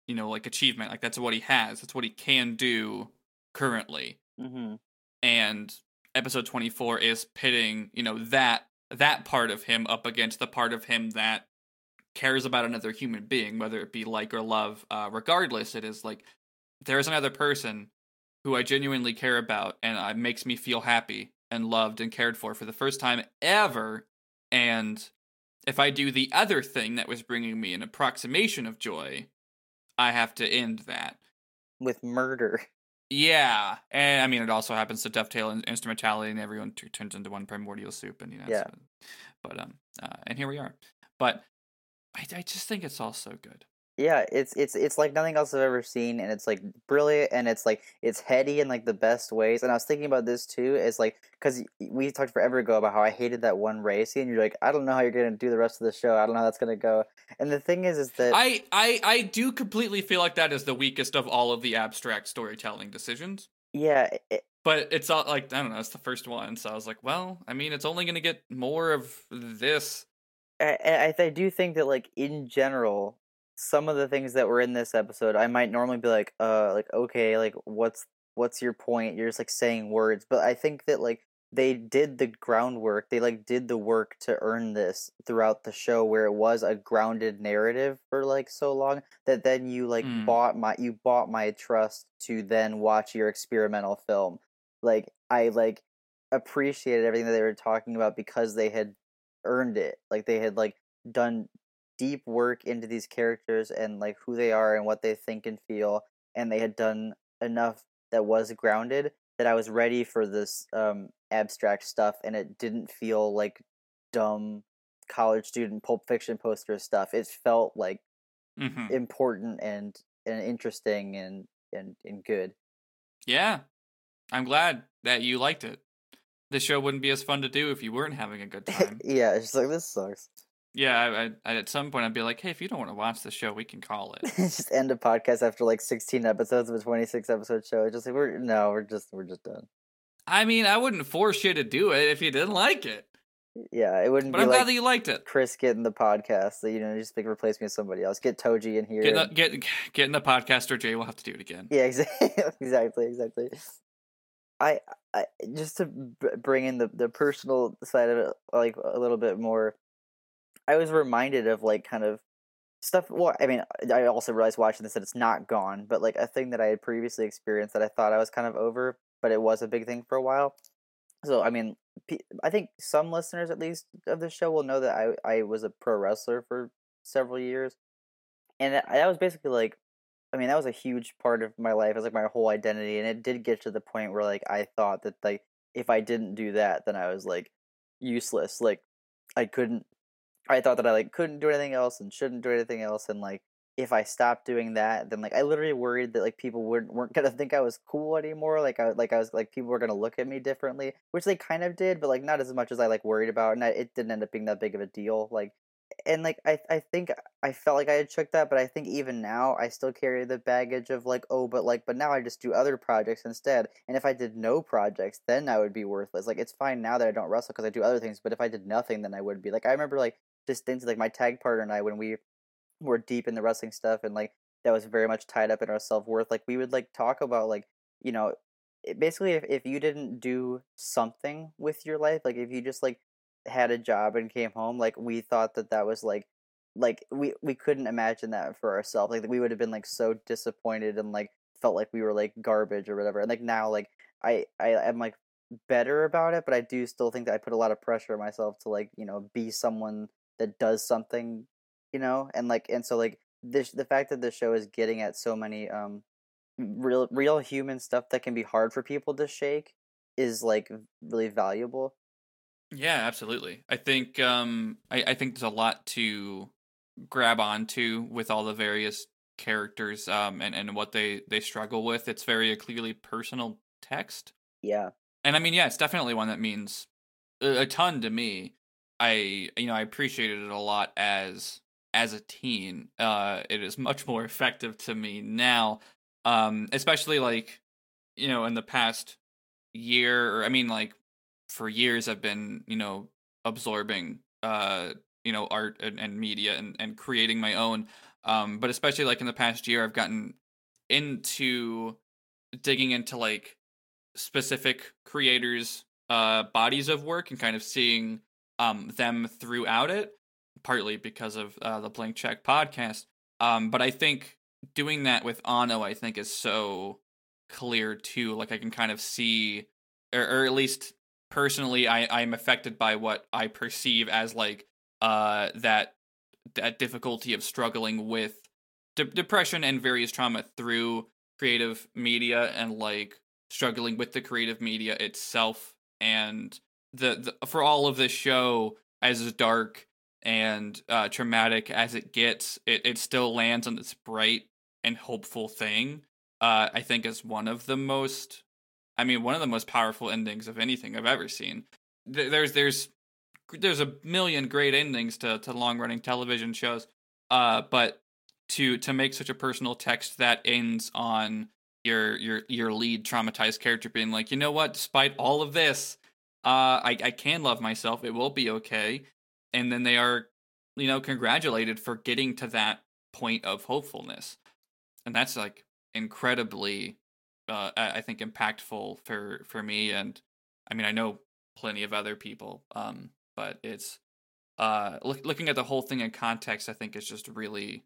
you know like achievement. Like that's what he has. That's what he can do currently mm-hmm. and episode 24 is pitting you know that that part of him up against the part of him that cares about another human being whether it be like or love uh, regardless it is like there's another person who i genuinely care about and uh, makes me feel happy and loved and cared for for the first time ever and if I do the other thing that was bringing me an approximation of joy, I have to end that. With murder. Yeah, and I mean it also happens to dovetail in instrumentality, and everyone t- turns into one primordial soup, and you know. Yeah. So, but um, uh, and here we are. But I, I just think it's all so good. Yeah, it's it's it's like nothing else I've ever seen, and it's like brilliant, and it's like it's heady in like the best ways. And I was thinking about this too, is like because we talked forever ago about how I hated that one race, and you're like, I don't know how you're gonna do the rest of the show. I don't know how that's gonna go. And the thing is, is that I, I I do completely feel like that is the weakest of all of the abstract storytelling decisions. yeah, it, But it's all like I don't know, it's the first one, so I was like, well, I mean, it's only gonna get more of this. I, I I do think that like in general, some of the things that were in this episode, I might normally be like, uh, like okay, like what's what's your point? You're just like saying words, but I think that like they did the groundwork. They like did the work to earn this throughout the show, where it was a grounded narrative for like so long that then you like Mm. bought my you bought my trust to then watch your experimental film. Like I like appreciated everything that they were talking about because they had earned it. Like they had like done deep work into these characters and like who they are and what they think and feel and they had done enough that was grounded that I was ready for this um abstract stuff and it didn't feel like dumb college student pulp fiction poster stuff. It felt like hmm important and and interesting and and and good. Yeah, I'm glad that you liked it. The show wouldn't be as fun to do if you weren't having a good *laughs* time. yeah, it's just like this sucks. Yeah, I, I, at some point I'd be like, hey, if you don't want to watch the show, we can call it. *laughs* just end a podcast after like 16 episodes of a 26 episode show. It's just like we're no, we're just we're just done. I mean, I wouldn't force you to do it if you didn't like it, Yeah, it wouldn't but be I'm like glad that you liked it. Chris getting the podcast. So, you know, just like replace me with somebody else. Get Toji in here. Get *laughs* in the, get get in the podcast, or Jay will have to do it again. Yeah, exactly, *laughs* exactly, exactly. I, I just to bring in the the personal side of it, like a little bit more. I was reminded of like kind of stuff. Well, I mean, I also realized watching this that it's not gone, but like a thing that I had previously experienced that I thought I was kind of over, but it was a big thing for a while. So, I mean, I think some listeners, at least of the show, will know that I I was a pro wrestler for several years, and that that was basically like I mean, that was a huge part of my life. It was like my whole identity, and it did get to the point where like I thought that like if I didn't do that, then I was like useless. Like I couldn't. I thought that I like couldn't do anything else and shouldn't do anything else, and like if I stopped doing that, then like I literally worried that like people wouldn't weren't gonna *laughs* think I was cool anymore. Like I like I was like people were gonna look at me differently, which they kind of did, but like not as much as I like worried about, and I, it didn't end up being that big of a deal. Like and like I I think I felt like I had checked that, but I think even now I still carry the baggage of like, oh, but like, but now I just do other projects instead. And if I did no projects, then I would be worthless. Like it's fine now that I don't wrestle because I do other things, but if I did nothing, then I would be. Like I remember like distinctly like my tag partner and I when we were deep in the wrestling stuff and like that was very much tied up in our self worth. Like we would like talk about like you know it- basically if if you didn't do something with your life, like if you just like had a job and came home, like we thought that that was like like we we couldn't imagine that for ourselves. Like we would have been like so disappointed and like felt like we were like garbage or whatever. And like now like I I am like better about it, but I do still think that I put a lot of pressure on myself to like, you know, be someone that does something, you know? And like and so like this the fact that the show is getting at so many um real real human stuff that can be hard for people to shake is like really valuable. Yeah, absolutely. I think um I, I think there's a lot to grab onto with all the various characters um and, and what they they struggle with. It's very a clearly personal text. Yeah. And I mean, yeah, it's definitely one that means a, a ton to me. I you know, I appreciated it a lot as as a teen. Uh it is much more *laughs* effective to me now. Um especially like you know, in the past year or I mean like for years I've been, you know, absorbing uh, you know, art and, and media and, and creating my own. Um, but especially like in the past year I've gotten into digging into like specific creators uh bodies of work and kind of seeing um them throughout it partly because of uh, the blank check podcast. Um but i think doing that with Anno i think is so clear too. Like i can kind of see or, or at least personally i i'm affected by what i perceive as like uh that that difficulty of struggling with de- depression and various trauma through creative media and like struggling with the creative media itself and the, the for all of this show as dark and uh, traumatic as it gets, it, it still lands on this bright and hopeful thing. Uh, I think is one of the most, I mean, one of the most powerful endings of anything I've ever seen. There's there's there's a million great endings to to long running television shows, uh, but to to make such a personal text that ends on your your your lead traumatized character being like, you know what, despite all of this, uh, I I can love myself. It will be okay and then they are you know congratulated for getting to that point of hopefulness and that's like incredibly uh, i think impactful for for me and i mean i know plenty of other people um but it's uh look, looking at the whole thing in context i think is just really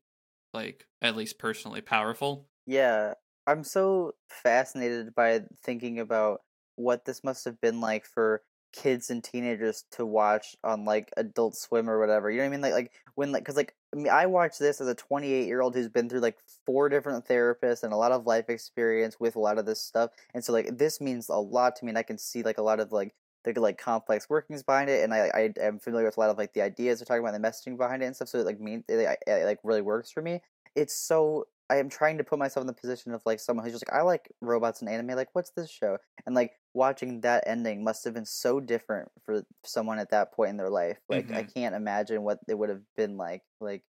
like at least personally powerful yeah i'm so fascinated by thinking about what this must have been like for kids and teenagers to watch on like Adult Swim or whatever. You know what I mean? Like like when like because like I mean I watched this as a 28 year old who's been through like four different therapists and a lot of life experience with a lot of this stuff, and so like this means a lot to me, and I can see like a lot of like the like complex workings behind it, and I I am familiar with a lot of like the ideas they're talking about, the messaging behind it and stuff. So it like mean it, it, it like really works for me. It's so I am trying to put myself in the position of like someone who's just like I like robots and anime. Like, what's this show? And like watching that ending must have been so different for someone at that point in their life. Like, mm-hmm. I can't imagine what it would have been like. Like,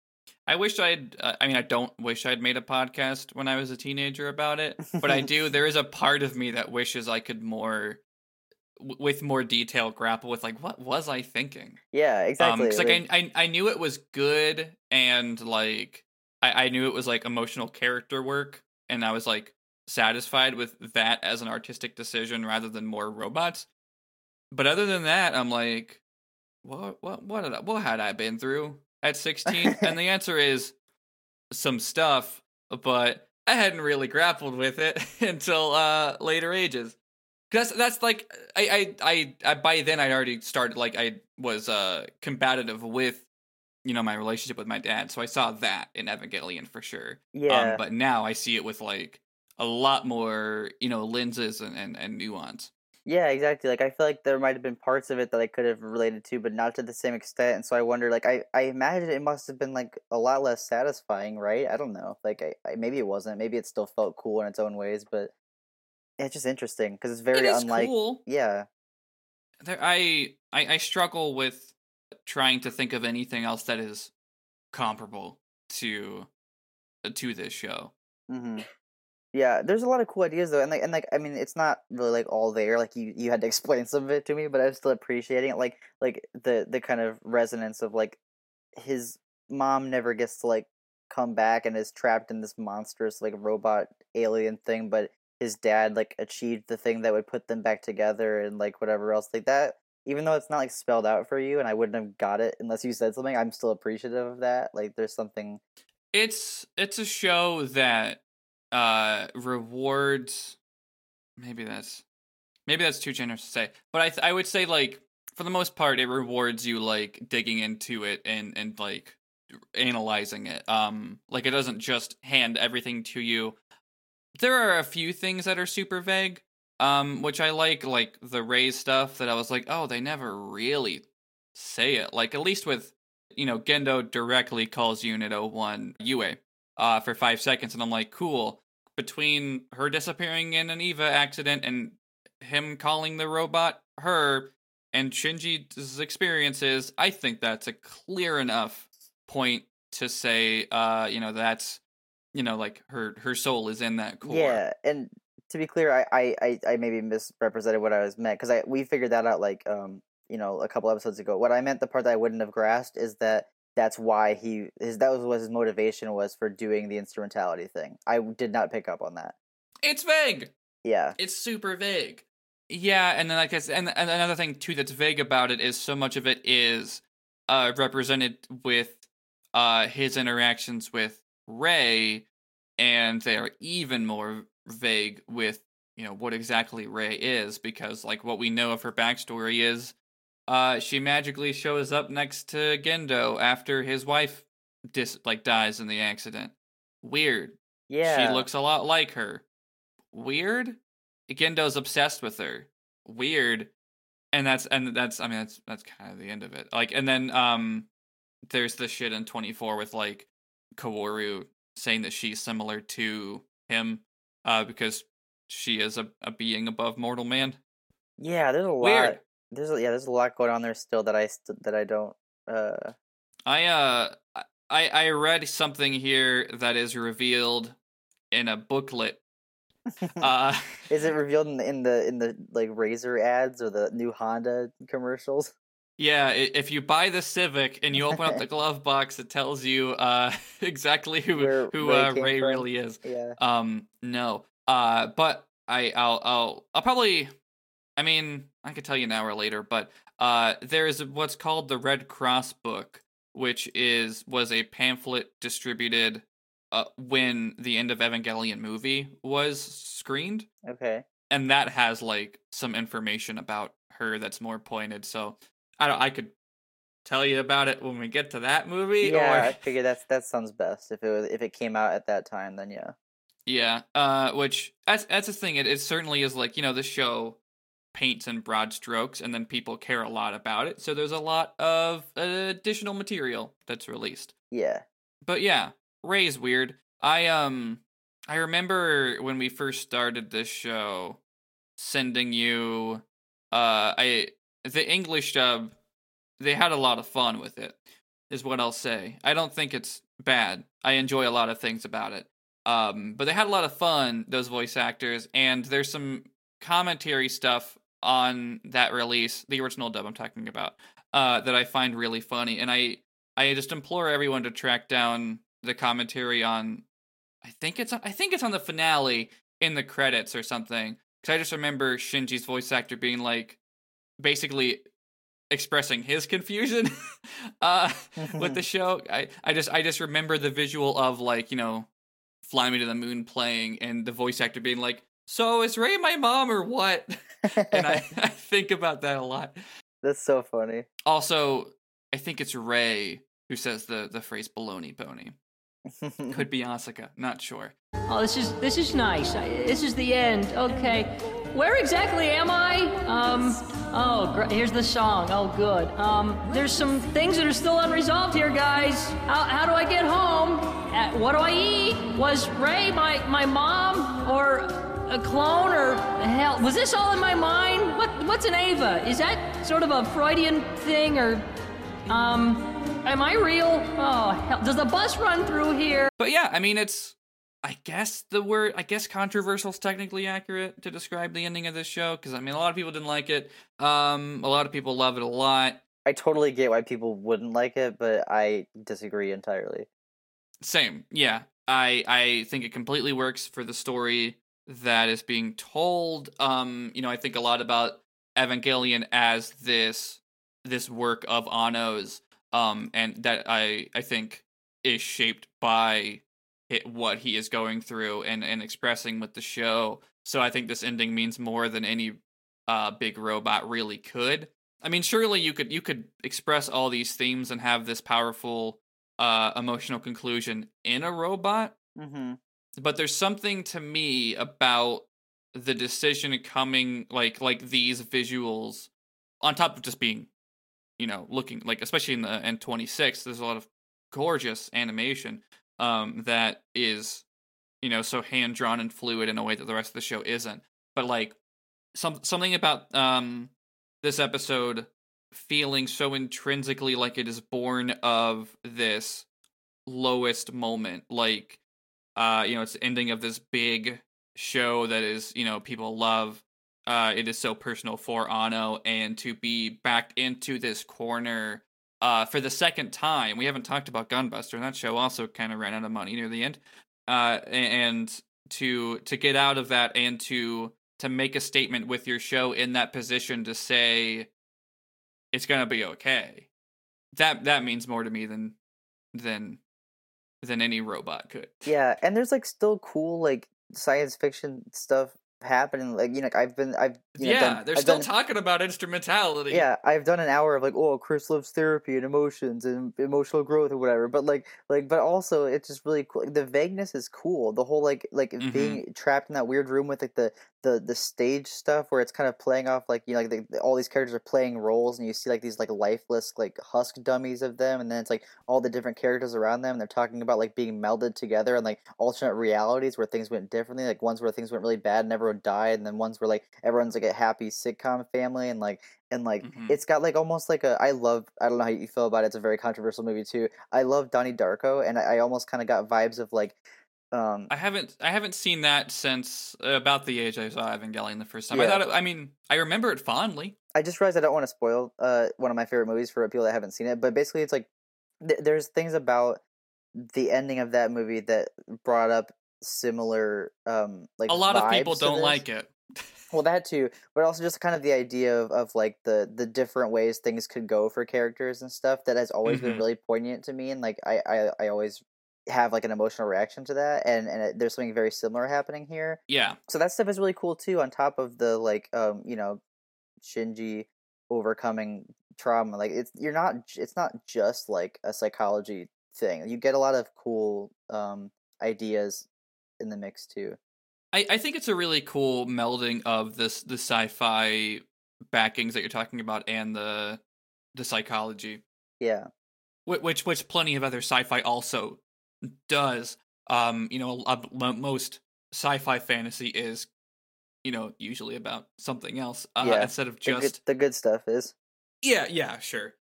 I wish I'd. Uh, I mean, I don't wish I'd made a podcast when I was a teenager about it, but I do. *laughs* There is a part of me that wishes I could more with more detail grapple with like what was I thinking? Yeah, exactly. Because um, like I, I I knew it was good and like I, I knew it was like emotional character work, and I was like satisfied with that as an artistic decision rather than more robots. But other than that, I'm like, what what what I, what had I been through at 16? and the answer is some stuff, but I hadn't really grappled with it *laughs* until uh later ages. Cause that's that's like I, I I I by then I'd already started like I was uh combative with you know my relationship with my dad so i saw that in evangelion for sure. Um, yeah. um, but now i see it with like a lot more you know lenses and, and, and nuance. Yeah exactly like i feel like there might have been parts of it that i could have related to but not to the same extent and so i wonder like i i imagine it must have been like a lot less satisfying right? I don't know like i, I maybe it wasn't maybe it still felt cool in its own ways but it's just interesting because it's very it unlike cool. yeah. There I, I i struggle with trying to think of anything else that is comparable to uh, to this show. Mm-hmm. Yeah, there's a lot of cool ideas though, and like and like I mean, it's not really like all there. Like you you had to *laughs* explain some of it to me, but I'm still appreciating it. Like like the the kind of resonance of like his mom never gets to like come back and is trapped in this monstrous like robot alien thing, but his dad like achieved the thing that would put them back together and like whatever else like that even though it's not like spelled out for you and I wouldn't have got it unless you said something, I'm still appreciative of that. Like there's something It's it's a show that uh rewards maybe that's maybe that's too generous to say. But I th- I would say like for the most part it rewards you like digging into it and and like analyzing it. Um like it doesn't just hand everything to you. There are a few things that are super vague, um, which I like, like the Rei stuff that I was like, oh, they never really say it. Like at least with, you know, Gendo directly calls Unit 01 Yui uh, for five seconds, and I'm like, cool. Between her disappearing in an Eva accident and him calling the robot her and Shinji's experiences, I think that's a clear enough point to say, uh, you know, that's you know, like her her soul is in that core. Yeah, and to be clear, I I I maybe misrepresented what I was meant because I we figured that out like um you know a couple episodes ago. What I meant the part that I wouldn't have grasped is that that's why he his that was what his motivation was for doing the instrumentality thing. I did not pick up on that. It's vague. Yeah, it's super vague. Yeah, and then like I and, and another thing too that's vague about it is so much of it is uh represented with uh his interactions with Rei, and they are even more vague with you know what exactly Rei is because like what we know of her backstory is uh, she magically shows up next to Gendo after his wife dis like dies in the accident. Weird. Yeah. She looks a lot like her. Weird. Gendo's obsessed with her. Weird. And that's and that's I mean that's that's kind of the end of it. Like and then um there's the shit in 24 with like Kaworu saying that she's similar to him uh because she is a, a being above mortal man. Yeah, there's a lot. Weird. There's a, yeah, there's a lot going on there still that I st- that I don't. Uh, I uh I I read something here that is revealed in a booklet. *laughs* Uh *laughs* is it revealed in the, in the in the like Razor ads or the new Honda commercials? Yeah, if you buy the Civic and you open up the *laughs* glove box, it tells you uh *laughs* exactly who Where who Rei uh, Rei really is. Yeah. Um, no. Uh, but I, I'll, I'll, I'll probably. I mean, I could tell you now or later, but uh, there is what's called the Red Cross book, which is was a pamphlet distributed uh, when the end of Evangelion movie was screened, Okay. and that has like some information about her that's more pointed. So I don't. I could tell you about it when we get to that movie. Yeah, I Or, figure that's that sounds best. If it was if it came out at that time, then yeah. Yeah, uh, which that's that's the thing. It, it certainly is like you know the show paints in broad strokes, and then people care a lot about it. So there's a lot of uh, additional material that's released. Yeah. But yeah, Rei's weird. I um I remember when we first started this show, sending you uh I the English dub. They had a lot of fun with it, is what I'll say. I don't think it's bad. I enjoy a lot of things about it. Um, but they had a lot of fun, those voice actors, and there's some commentary stuff on that release, the original dub I'm talking about, uh, that I find really funny. And I I just implore everyone to track down the commentary on I think it's I think it's on the finale in the credits or something. Cause I just remember Shinji's voice actor being like basically expressing his confusion *laughs* uh with the *laughs* show. I, I just I just remember the visual of like, you know, Fly Me to the Moon playing and the voice actor being like, So is Rei my mom or what? *laughs* and I, I think about that a lot. that's so funny. Also, I think it's Rei who says the, the phrase baloney pony. Could be Asuka, not sure. Oh, this is this is nice. This is the end. Okay, where exactly am I? Um. Oh, here's the song. Oh, good. Um. There's some things that are still unresolved here, guys. How, how do I get home? Uh, what do I eat? Was Rei my my mom or a clone or hell? Was this all in my mind? What what's an Ava? Is that sort of a Freudian thing or? Um. Am I real? Oh, hell. Does the bus run through here? But yeah, I mean, it's. I guess the word. I guess controversial is technically accurate to describe the ending of this show because I mean, a lot of people didn't like it. Um, a lot of people love it a lot. I totally get why people wouldn't like it, but I disagree entirely. Same, yeah. I I think it completely works for the story that is being told. Um, you know, I think a lot about Evangelion as this this work of Anno's, um, and that I I think is shaped by it, what he is going through and and expressing with the show. So I think this ending means more than any uh big robot really could. I mean, surely you could you could express all these themes and have this powerful uh emotional conclusion in a robot, Mm-hmm. but there's something to me about the decision coming like like these visuals on top of just being you know looking like especially in the n26 there's a lot of gorgeous animation um that is you know so hand drawn and fluid in a way that the rest of the show isn't. But like some something about um this episode feeling so intrinsically like it is born of this lowest moment. Like uh you know it's the ending of this big show that is you know people love. Uh it is so personal for Anno and to be back into this corner uh for the second time we haven't talked about gunbuster and that show also kind of ran out of money near the end uh and to to get out of that and to to make a statement with your show in that position to say it's gonna be okay that that means more to me than than than any robot could. Yeah, and there's like still cool like science fiction stuff happening. Like you know, I've been I've you know, yeah, done, they're I've still done, talking about instrumentality. yeah, I've done an hour of like, oh, Chris loves therapy and emotions and emotional growth or whatever. But like, like, but also it's just really cool. The vagueness is cool. The whole like, like Mhm. being trapped in that weird room with like the the the stage stuff where it's kind of playing off like you know like the, all these characters are playing roles and you see like these like lifeless like husk dummies of them and then it's like all the different characters around them and they're talking about like being melded together and like alternate realities where things went differently like ones where things went really bad and everyone died and then ones where like everyone's like a happy sitcom family and like and like Mhm. it's got like almost like a I love I don't know how you feel about it it's a very controversial movie too I love Donnie Darko and I, I almost kind of got vibes of like um I haven't I haven't seen that since uh, about the age I saw Evangelion the first time. I thought it, I mean I remember it fondly. I just realized I don't want to spoil uh one of my favorite movies for people that haven't seen it, but basically it's like th- there's things about the ending of that movie that brought up similar um like A lot of people don't like it. *laughs* Well, that too, but also just kind of the idea of, of like the the different ways things could go for characters and stuff that has always been Mhm. really poignant to me, and like I, I I always have like an emotional reaction to that, and and it, there's something very similar happening here. Yeah. So that stuff is really cool too. On top of the like um you know Shinji overcoming trauma, like it's you're not it's not just like a psychology thing. You get a lot of cool um ideas in the mix too. I, I think it's a really cool melding of this the sci-fi backings that you're talking about and the the psychology, Yeah. which which plenty of other sci-fi also does. Um, you know, a, a- most sci-fi fantasy is, you know, usually about something else uh, Yeah, instead of The good, just the good stuff is. yeah, yeah, sure.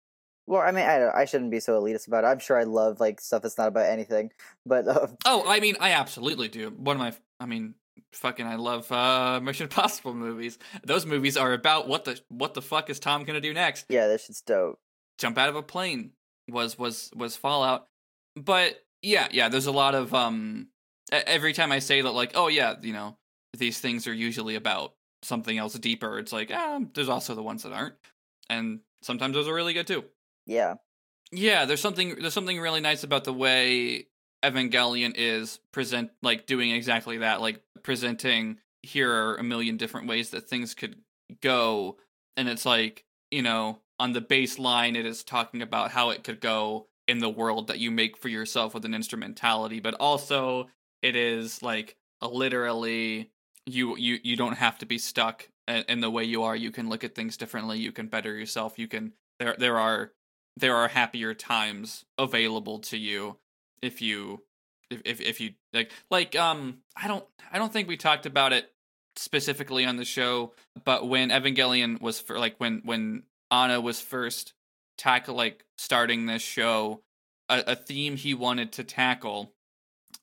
Well, I mean, I don't, I shouldn't be so elitist about it. I'm sure I love like stuff that's not about anything, but um, Oh, I mean, I absolutely do. One of my, I mean, fucking, I love uh *laughs* Mission Impossible movies. Those movies are about what the what the fuck is Tom gonna do next? yeah, this shit's dope. Jump out of a plane was was was Fallout. But yeah, yeah, there's a lot of um. Every time I say that, like, oh yeah, you know, these things are usually about something else deeper. It's like, ah, there's also the ones that aren't, and sometimes those are really good too. Yeah, Yeah, there's something there's something really nice about the way Evangelion is present like doing exactly that, like presenting here are a million different ways that things could go and it's like, you know, on the baseline it is talking about how it could go in the world that you make for yourself with an instrumentality, but also it is like literally you you you don't have to be stuck in, the way you are. You can look at things differently. You can better yourself. You can there there are there are happier times available to you if you if if, if you like like um I don't I don't think we talked about it specifically on the show, but when Evangelion was for like when when Anno was first tackle like starting this show, a, a theme he wanted to tackle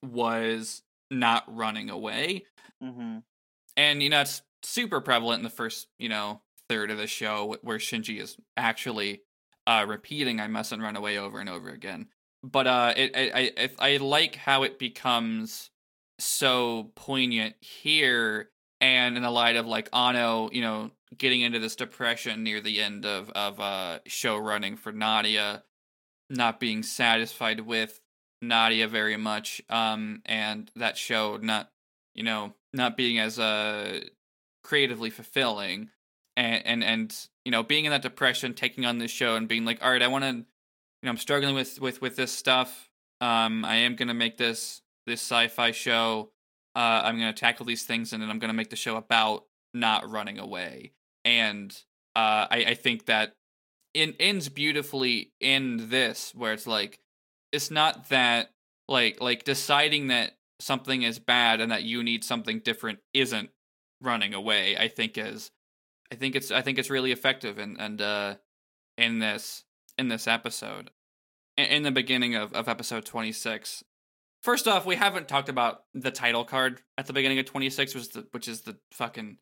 was not running away. Hmm and you know it's super prevalent in the first you know third of the show where shinji is actually uh repeating i mustn't run away over and over again. But uh it i i, I like how it becomes so poignant here and in the light of like Anno you know getting into this depression near the end of of uh show running for nadia not being satisfied with nadia very much um and that show not you know not being as uh creatively fulfilling and and and you know being in that depression taking on this show and being like all right i want to you know i'm struggling with with with this stuff. Um i am going to make this this sci-fi show. Uh i'm going to tackle these things and then i'm going to make the show about not running away and uh i i think that it ends beautifully in this where it's like it's not that like like deciding that something is bad and that you need something different isn't running away i think is i think it's i think it's really effective and and uh in this in this episode in, the beginning of of episode 26 first off we haven't talked about the title card at the beginning of 26 was the which is the fucking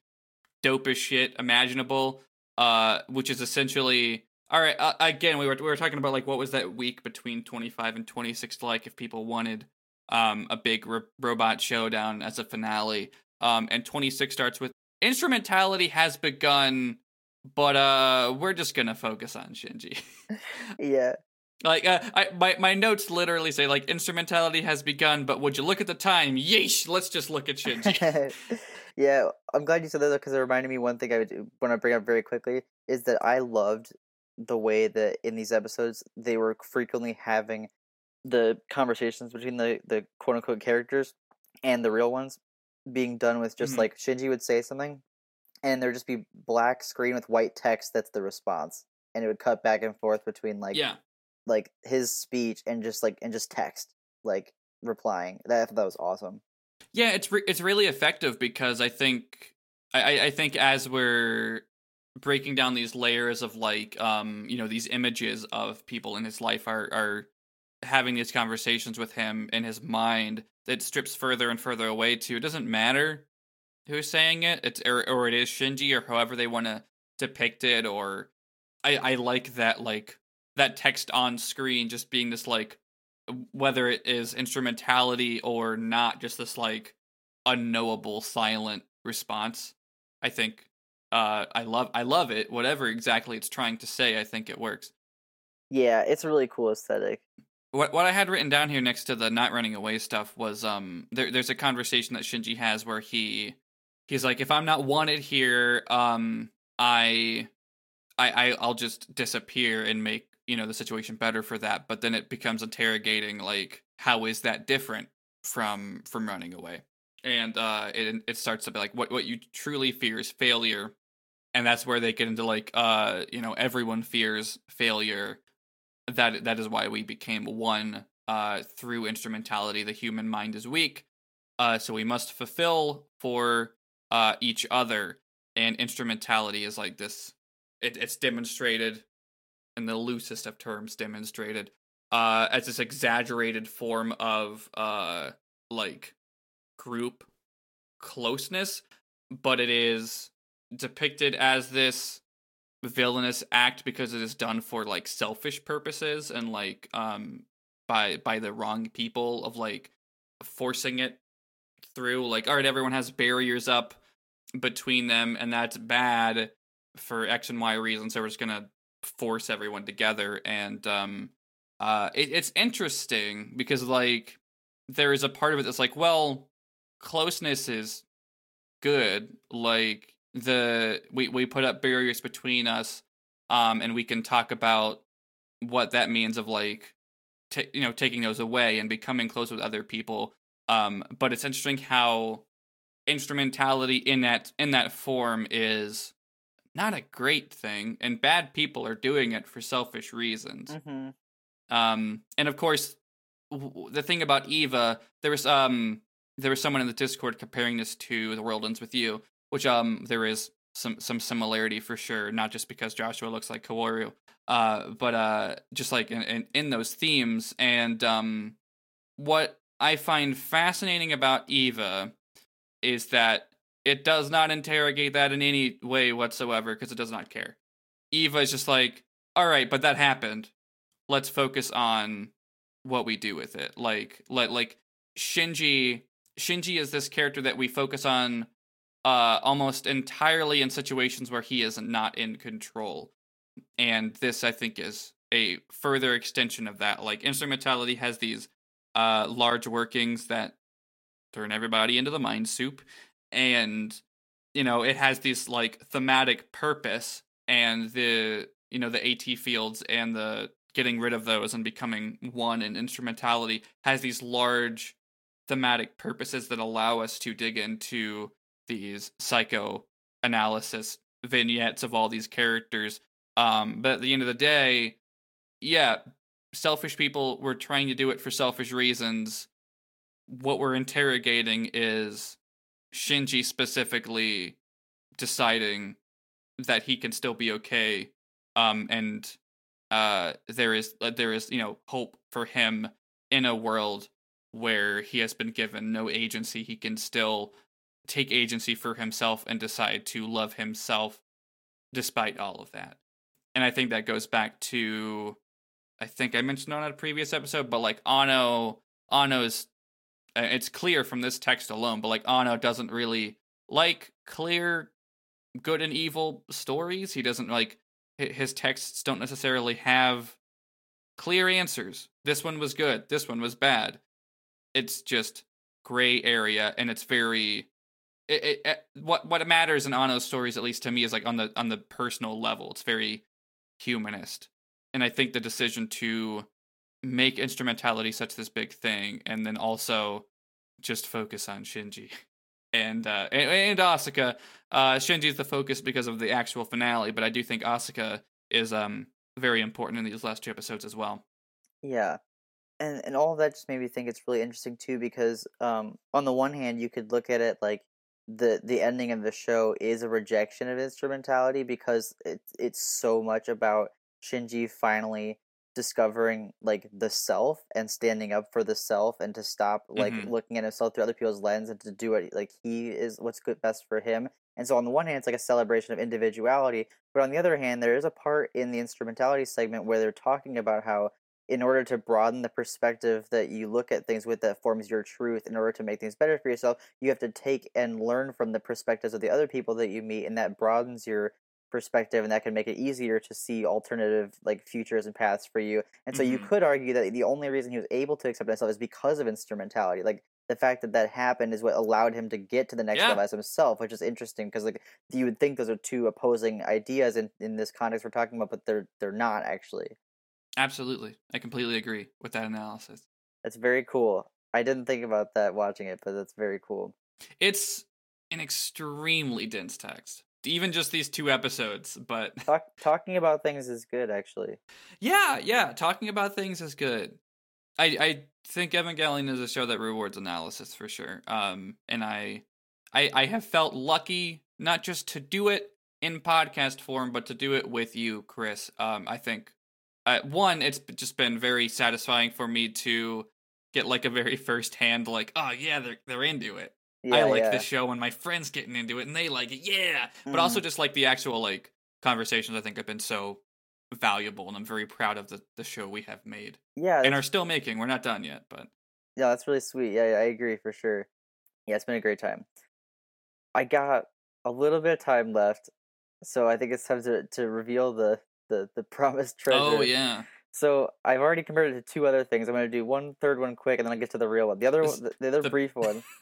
dopest shit imaginable uh which is essentially all right uh, again we were we were talking about like what was that week between 25 and 26 like if people wanted um a big ro- robot showdown as a finale. Um and 26 starts with instrumentality has begun but uh we're just gonna focus on shinji. *laughs* Yeah, Like uh, I, my my notes literally say like instrumentality has begun, but would you look at the time? Yeesh! Let's just look at Shinji. *laughs* yeah, I'm glad you said that because it reminded me one thing I would want to bring up very quickly is that I loved the way that in these episodes they were frequently having the conversations between the the quote unquote characters and the real ones being done with just Mhm. like Shinji would say something and there'd just be black screen with white text that's the response and it would cut back and forth between like yeah, like his speech and just like and just text like replying. That that was awesome. Yeah. It's re- it's really effective because I think I I- I think as we're breaking down these layers of like um you know these images of people in his life are are having these conversations with him in his mind that strips further and further away to it doesn't matter who's saying it. It's or, or it is Shinji or however they want to depict it or I I like that like that text on screen just being this like whether it is instrumentality or not just this like unknowable silent response I think uh I love I love it. Whatever exactly it's trying to say I think it works. Yeah it's a really cool aesthetic. What what I had written down here next to the not running away stuff was um there there's a conversation that Shinji has where he he's like if I'm not wanted here um I I, I I'll just disappear and make you know the situation better for that but then it becomes interrogating like how is that different from from running away? And uh it it starts to be like what what you truly fear is failure and that's where they get into like uh you know everyone fears failure. That that is why we became one uh through instrumentality the human mind is weak uh so we must fulfill for uh each other and instrumentality is like this it, it's demonstrated in the loosest of terms demonstrated uh as this exaggerated form of uh like group closeness but it is depicted as this villainous act because it is done for like selfish purposes and like um by by the wrong people of like forcing it through like all right everyone has barriers up between them and that's bad for x and y reasons so we're just gonna force everyone together and um uh it, it's interesting because like there is a part of it that's like well closeness is good like the we we put up barriers between us um and we can talk about what that means of like ta you know taking those away and becoming close with other people um but it's interesting how instrumentality in that in that form is not a great thing and bad people are doing it for selfish reasons mm-hmm. um, and of course, w- the thing about Eva, there was um, there was someone in the Discord comparing this to The World Ends with You, which um, there is some some similarity for sure. Not just because Joshua looks like Kaworu, uh, but uh, just like in, in in those themes. And um, what I find fascinating about Eva is that it does not interrogate that in any way whatsoever because it does not care. Eva is just like, all right, but that happened let's focus on what we do with it. Like let like Shinji Shinji is this character that we focus on uh almost entirely in situations where he is not in control. And this I think is a further extension of that. Like instrumentality has these uh large workings that turn everybody into the mind soup and you know it has this like thematic purpose and the you know the AT fields and the getting rid of those and becoming one in instrumentality has these large thematic purposes that allow us to dig into these psychoanalysis vignettes of all these characters. Um, but at the end of the day, yeah, selfish people were trying to do it for selfish reasons. What we're interrogating is Shinji specifically deciding that he can still be okay um and uh there is uh, there is you know hope for him in a world where he has been given no agency he can still take agency for himself and decide to love himself despite all of that. And i think that goes back to i think i mentioned on a previous episode but like Anno Anno's it's clear from this text alone but like Anno doesn't really like clear good and evil stories he doesn't like his texts don't necessarily have clear answers. This one was good. This one was bad. It's just gray area, and it's very. It, it, it, what what matters in Anno's stories, at least to me, is like on the on the personal level. It's very humanist, and I think the decision to make instrumentality such this big thing, and then also just focus on Shinji *laughs* and uh, and, and Asuka. Uh, Shinji is the focus because of the actual finale, but I do think Asuka is um very important in these last two episodes as well. Yeah. And and all of that just made me think it's really interesting too because um on the one hand you could look at it like the the ending of the show is a rejection of instrumentality because it's it's so much about Shinji finally discovering like the self and standing up for the self and to stop like Mhm. looking at himself through other people's lens and to do what like he is what's good best for him and so on the one hand it's like a celebration of individuality but on the other hand there is a part in the instrumentality segment where they're talking about how in order to broaden the perspective that you look at things with that forms your truth in order to make things better for yourself you have to take and learn from the perspectives of the other people that you meet and that broadens your perspective and that can make it easier to see alternative like futures and paths for you. And so you Mhm. could argue that the only reason he was able to accept himself is because of instrumentality. Like the fact that that happened is what allowed him to get to the next Yeah. level as himself which is interesting because like you would think those are two opposing ideas in, in this context we're talking about but they're they're not actually. Absolutely, I completely agree with that analysis. that's very cool. I didn't think about that watching it but that's very cool. It's an extremely dense text, even just these two episodes. But *laughs* Talk, talking about things is good actually yeah, yeah, talking about things is good. I I think Evangelion is a show that rewards analysis for sure. Um, and I I I have felt lucky not just to do it in podcast form, but to do it with you, Chris. Um, I think uh, one, it's just been very satisfying for me to get like a very *laughs* first hand like, oh yeah, they're they're into it. Yeah, I like yeah. this show and my friends getting into it and they like it, yeah. But also Mm-hmm. just like the actual like conversations I think have been so valuable and I'm very proud of the, the show we have made. yeah And are still making. We're not done yet, but Yeah, that's really sweet. Yeah, yeah, I agree for sure. Yeah, it's been a great time. I got a little bit of time left, so I think it's time to, to reveal the, the, the *laughs* promised treasure. Oh yeah. So I've already compared it to two other things. I'm going to do one third one quick, and then I'll get to the real one. The other one, the, the other the- brief one. *laughs* *laughs*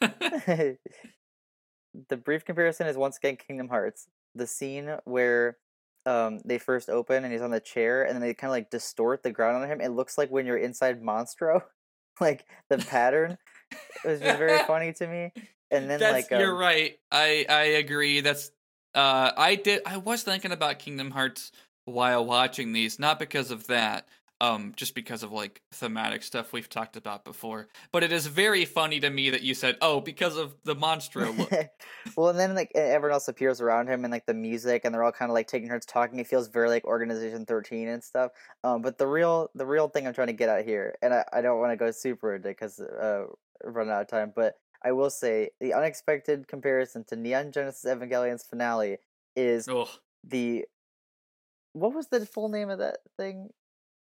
the brief comparison is once again Kingdom Hearts. The scene where um they first open and he's on the chair and then they kind of like distort the ground on him. It looks like when you're inside Monstro, *laughs* like the pattern. it was just very funny to me. And then That's, like you're um, right. I I agree. That's uh I did I was thinking about Kingdom Hearts while watching these, not because of that, um, just because of like thematic stuff we've talked about before. But it is very funny to me that you said, "Oh, because of the Monstro *laughs* look." well, and then like everyone else appears around him and like the music, and they're all kind of like taking turns talking. It feels very like Organization Thirteen and stuff. Um, but the real the real thing I'm trying to get at here, and I, I don't want to go super into because uh running out of time, but I will say the unexpected comparison to Neon Genesis Evangelion's finale is Ugh. the what was the full name of that thing?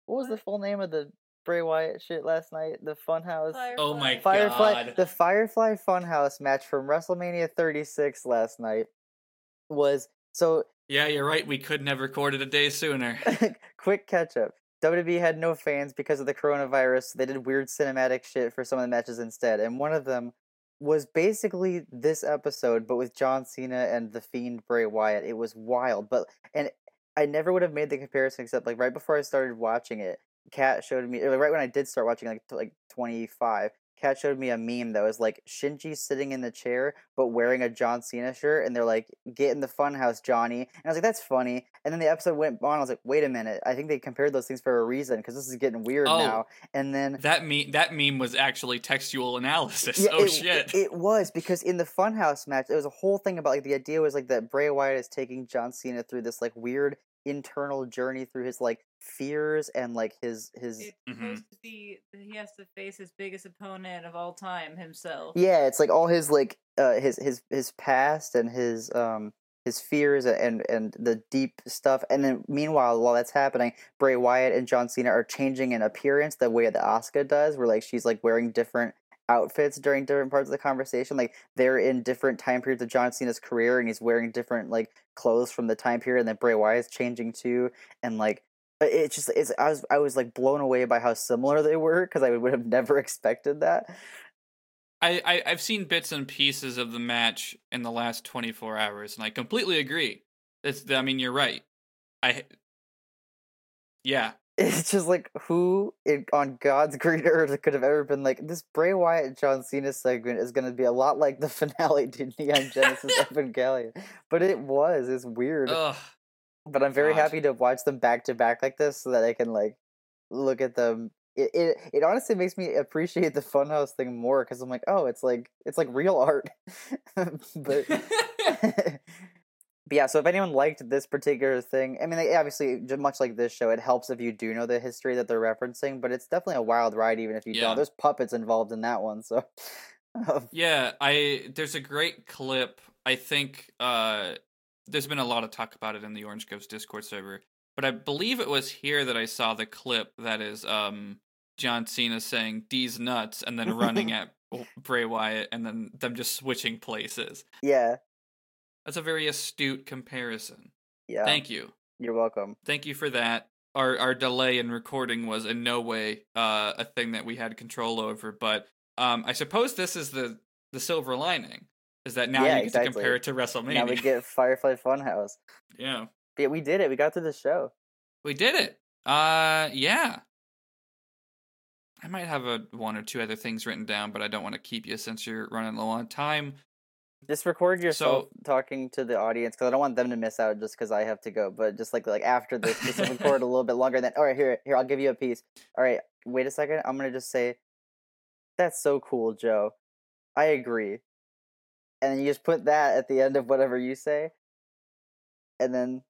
What was the full name of the Bray Wyatt shit last night? The Funhouse. Oh my Firefly, God. the Firefly Funhouse match from WrestleMania 36 last night was so. Yeah, you're right. We couldn't have recorded a day sooner. *laughs* quick catch up. WWE had no fans because of the coronavirus. So they did weird cinematic shit for some of the matches instead, and one of them was basically this episode, but with John Cena and the Fiend Bray Wyatt. It was wild, but and I never would have made the comparison except like right before I started watching it. Kat showed me, or right when I did start watching, like t- like twenty five. Kat showed me a meme that was like Shinji sitting in the chair but wearing a John Cena shirt, and they're like, "Get in the funhouse, Johnny." And I was like, "That's funny." And then the episode went on. I was like, "Wait a minute! I think they compared those things for a reason because this is getting weird Oh. now." And then That meme that meme was actually textual analysis. yeah, oh it, shit. It, it was because in the Funhouse match, there was a whole thing about like the idea was like that Bray Wyatt is taking John Cena through this like weird internal journey through his like fears and like his his supposed to be he has to face his biggest opponent of all time himself. yeah, it's like all his like uh his his his past and his um his fears and and the deep stuff and then meanwhile while that's happening bray wyatt and john cena are changing in appearance the way that Asuka does where like she's like wearing different outfits during different parts of the conversation like they're in different time periods of john cena's career and he's wearing different like clothes from the time period and then bray wyatt's changing too and like uh, But It's just it's I was I was like blown away by how similar they were because I would have never *laughs* expected that. I, I I've seen bits and pieces of the match in the last 24 hours, and I completely agree. It's I mean you're right. I yeah It's just like who in, on God's green *laughs* earth could have ever been like this Bray Wyatt John Cena segment is going to be a lot like the *laughs* finale to Neon Genesis *laughs* Evangelion, but it was. It's weird, ugh but I'm very God. happy to watch them back to back like this so that I can like look at them. It it, it honestly makes me appreciate the Funhouse thing more because I'm like, oh, it's like it's like real art, but. But yeah, so if anyone liked this particular thing, I mean, they- obviously, much like this show, it helps if you do know the history that they're referencing. But it's definitely a wild ride, even if you Yeah. don't. There's puppets involved in that one, so *laughs* um, Yeah, I there's a great clip. I think uh there's been a lot of talk about it in the Orange Groves Discord server, but I believe it was here that I saw the clip that is um John Cena saying "D's nuts" and then running *laughs* at Bray Wyatt and then them just switching places. yeah, That's a very astute comparison. yeah. Thank you. You're welcome. Thank you for that. Our our delay in recording was in no way uh, a thing that we had control over, but um, I suppose this is the the silver lining is that now Yeah, you get exactly. to compare it to WrestleMania. Now we get Firefly Funhouse. *laughs* yeah, yeah, we did it. We got through the show. we did it. Uh, yeah. I might have a one or two other things written down, but I don't want to keep you since you're running low on time. Just record yourself So- talking to the audience because I don't want them to miss out just because I have to go. But just like like after this, just *laughs* record a little bit longer. Then all right, here here I'll give you a piece. All right, wait a second. I'm gonna just say, that's so cool, Joe. I agree. And then you just put that at the end of whatever you say, and then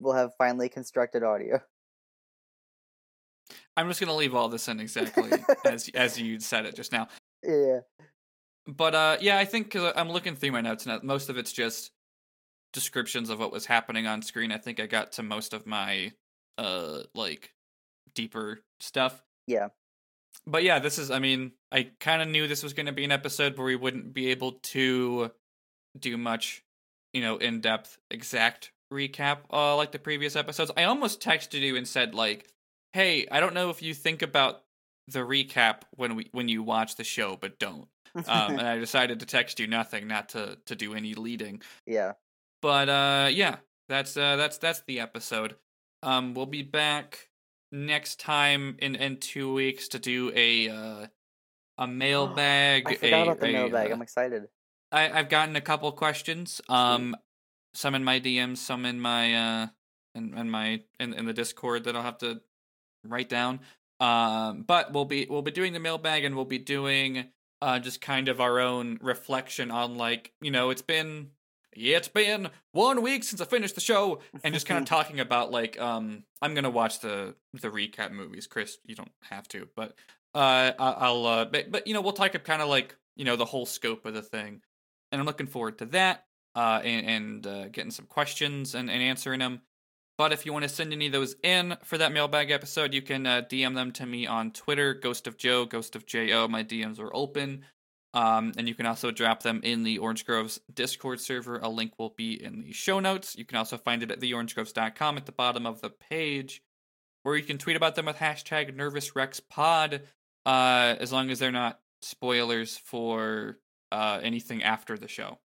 we'll have finally constructed audio. I'm just gonna leave all this in exactly *laughs* as as you said it just now. Yeah, But uh, yeah, I think because I'm looking through my notes and most of it's just descriptions of what was happening on screen. I think I got to most of my uh like deeper stuff. Yeah. But yeah, this is. I mean, I kind of knew this was going to be an episode where we wouldn't be able to do much, you know, in depth exact recap uh like the previous episodes. I almost texted you and said like, "Hey, I don't know if you think about the recap when we when you watch the show, but don't." Um, *laughs* and I decided to text you nothing, not to to do any leading. yeah. But uh, yeah, that's uh, that's that's the episode. Um, we'll be back next time in in two weeks to do a uh, a *gasps* mailbag. I forgot a- about the a, mailbag. uh, I'm excited. I, I've gotten a couple questions. Um, some in my DMs, some in my uh, in, in my in, in the Discord that I'll have to write down. Um, but we'll be we'll be doing the mailbag, and we'll be doing uh just kind of our own reflection on like you know it's been yeah it's been one week since I finished the show, and just kind of *laughs* talking about like um I'm gonna watch the the recap movies. Chris, you don't have to, but uh I'll uh but, but you know we'll talk up kind of like you know the whole scope of the thing and I'm looking forward to that uh, and, and uh, getting some questions and, and answering them. But if you want to send any of those in for that mailbag episode, you can uh, DM them to me on Twitter, Ghost of Joe, Ghost of Jo. My DMs are open. Um, and you can also drop them in the Orange Groves Discord server. A link will be in the show notes. You can also find it at theorangegroves.com at the bottom of the page, or you can tweet about them with hashtag NervousRexPod, uh, as long as they're not spoilers for uh, anything after the show.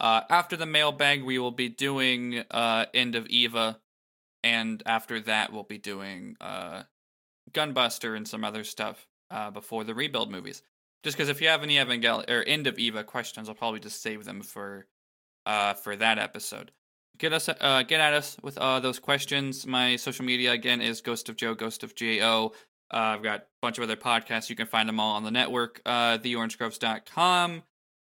Uh, after the mailbag, we will be doing uh, End of Eva, and after that, we'll be doing uh, Gunbuster and some other stuff uh, before the rebuild movies. Just because if you have any Evangel or End of Eva questions, I'll probably just save them for uh, for that episode. Get us uh, get at us with uh, those questions. My social media again is Ghost of Joe, Ghost of Jo. Uh, I've got a bunch of other podcasts. You can find them all on the network, uh, theorangegroves.com.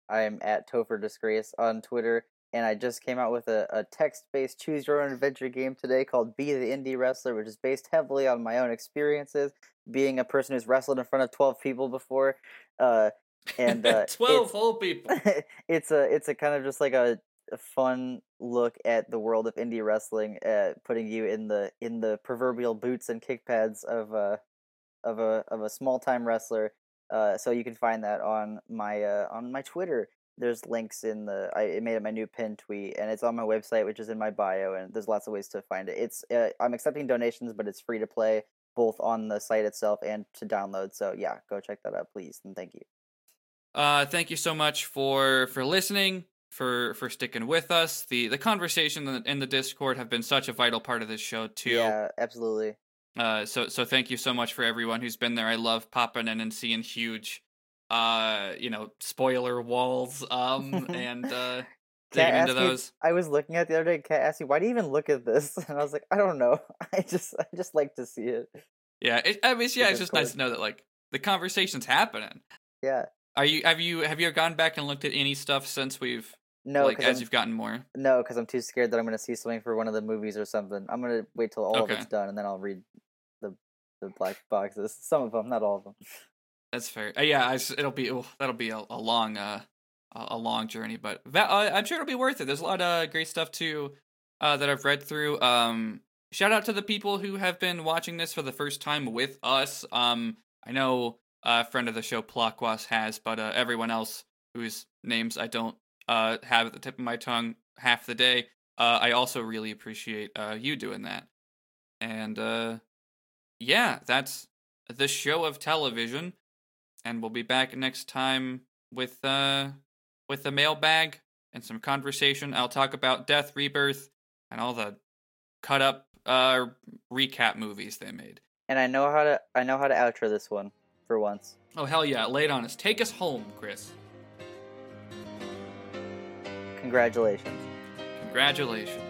I am at Topher Disgrace on Twitter, and I just came out with a, a text based choose your own adventure game today called Be the Indie Wrestler, which is based heavily on my own experiences being a person who's wrestled in front of 12 people before. Uh, and uh, *laughs* 12 it's- whole people. *laughs* it's a it's a kind of just like a, a fun look at the world of indie wrestling, uh, putting you in the in the proverbial boots and kick pads of a of a of a small time wrestler. Uh, so you can find that on my uh, on my Twitter. There's links in the I made it my new pin tweet, and it's on my website, which is in my bio, and there's lots of ways to find it. It's uh, I'm accepting donations, but it's free to play both on the site itself and to download. So yeah, go check that out, please, and thank you. Uh, thank you so much for for listening, for for sticking with us. The the conversation in the, in the Discord have been such a vital part of this show too. Yeah, absolutely. Uh, so so thank you so much for everyone who's been there. I love popping in and seeing huge, uh, you know, spoiler walls. Um, *laughs* and uh, digging into asked me- those. I was looking at the other day. Kat asked me, "Why do you even look at this?" *laughs* And I was like, "I don't know. *laughs* I just I just like to see it." Yeah, it, I mean, yeah, it's just nice to know that like the conversation's happening. Yeah. Are you have you have you gone back and looked at any stuff since we've No, like as you've gotten more? no, because I'm too scared that I'm gonna see something for one of the movies or something. I'm gonna wait till all Okay. of it's done and then I'll read the the black boxes. Some of them, not all of them. That's fair. Uh, yeah, I it'll be oh, that'll be a, a long uh a, long journey, but that, uh, I'm sure it'll be worth it. There's a lot of great stuff too uh, that I've read through. Um, shout out to the people who have been watching this for the first time with us. Um, I know a friend of the show Plakwas has, but uh, everyone else whose names I don't uh have at the tip of my tongue half the day. I also really appreciate you doing that. And yeah, that's the show of television and we'll be back next time with uh with the mailbag and some conversation. I'll talk about Death Rebirth and all the cut up uh recap movies they made. And I know how to I know how to outro this one for once. Oh hell yeah, lay it on us. Take us home, Chris. Congratulations. Congratulations.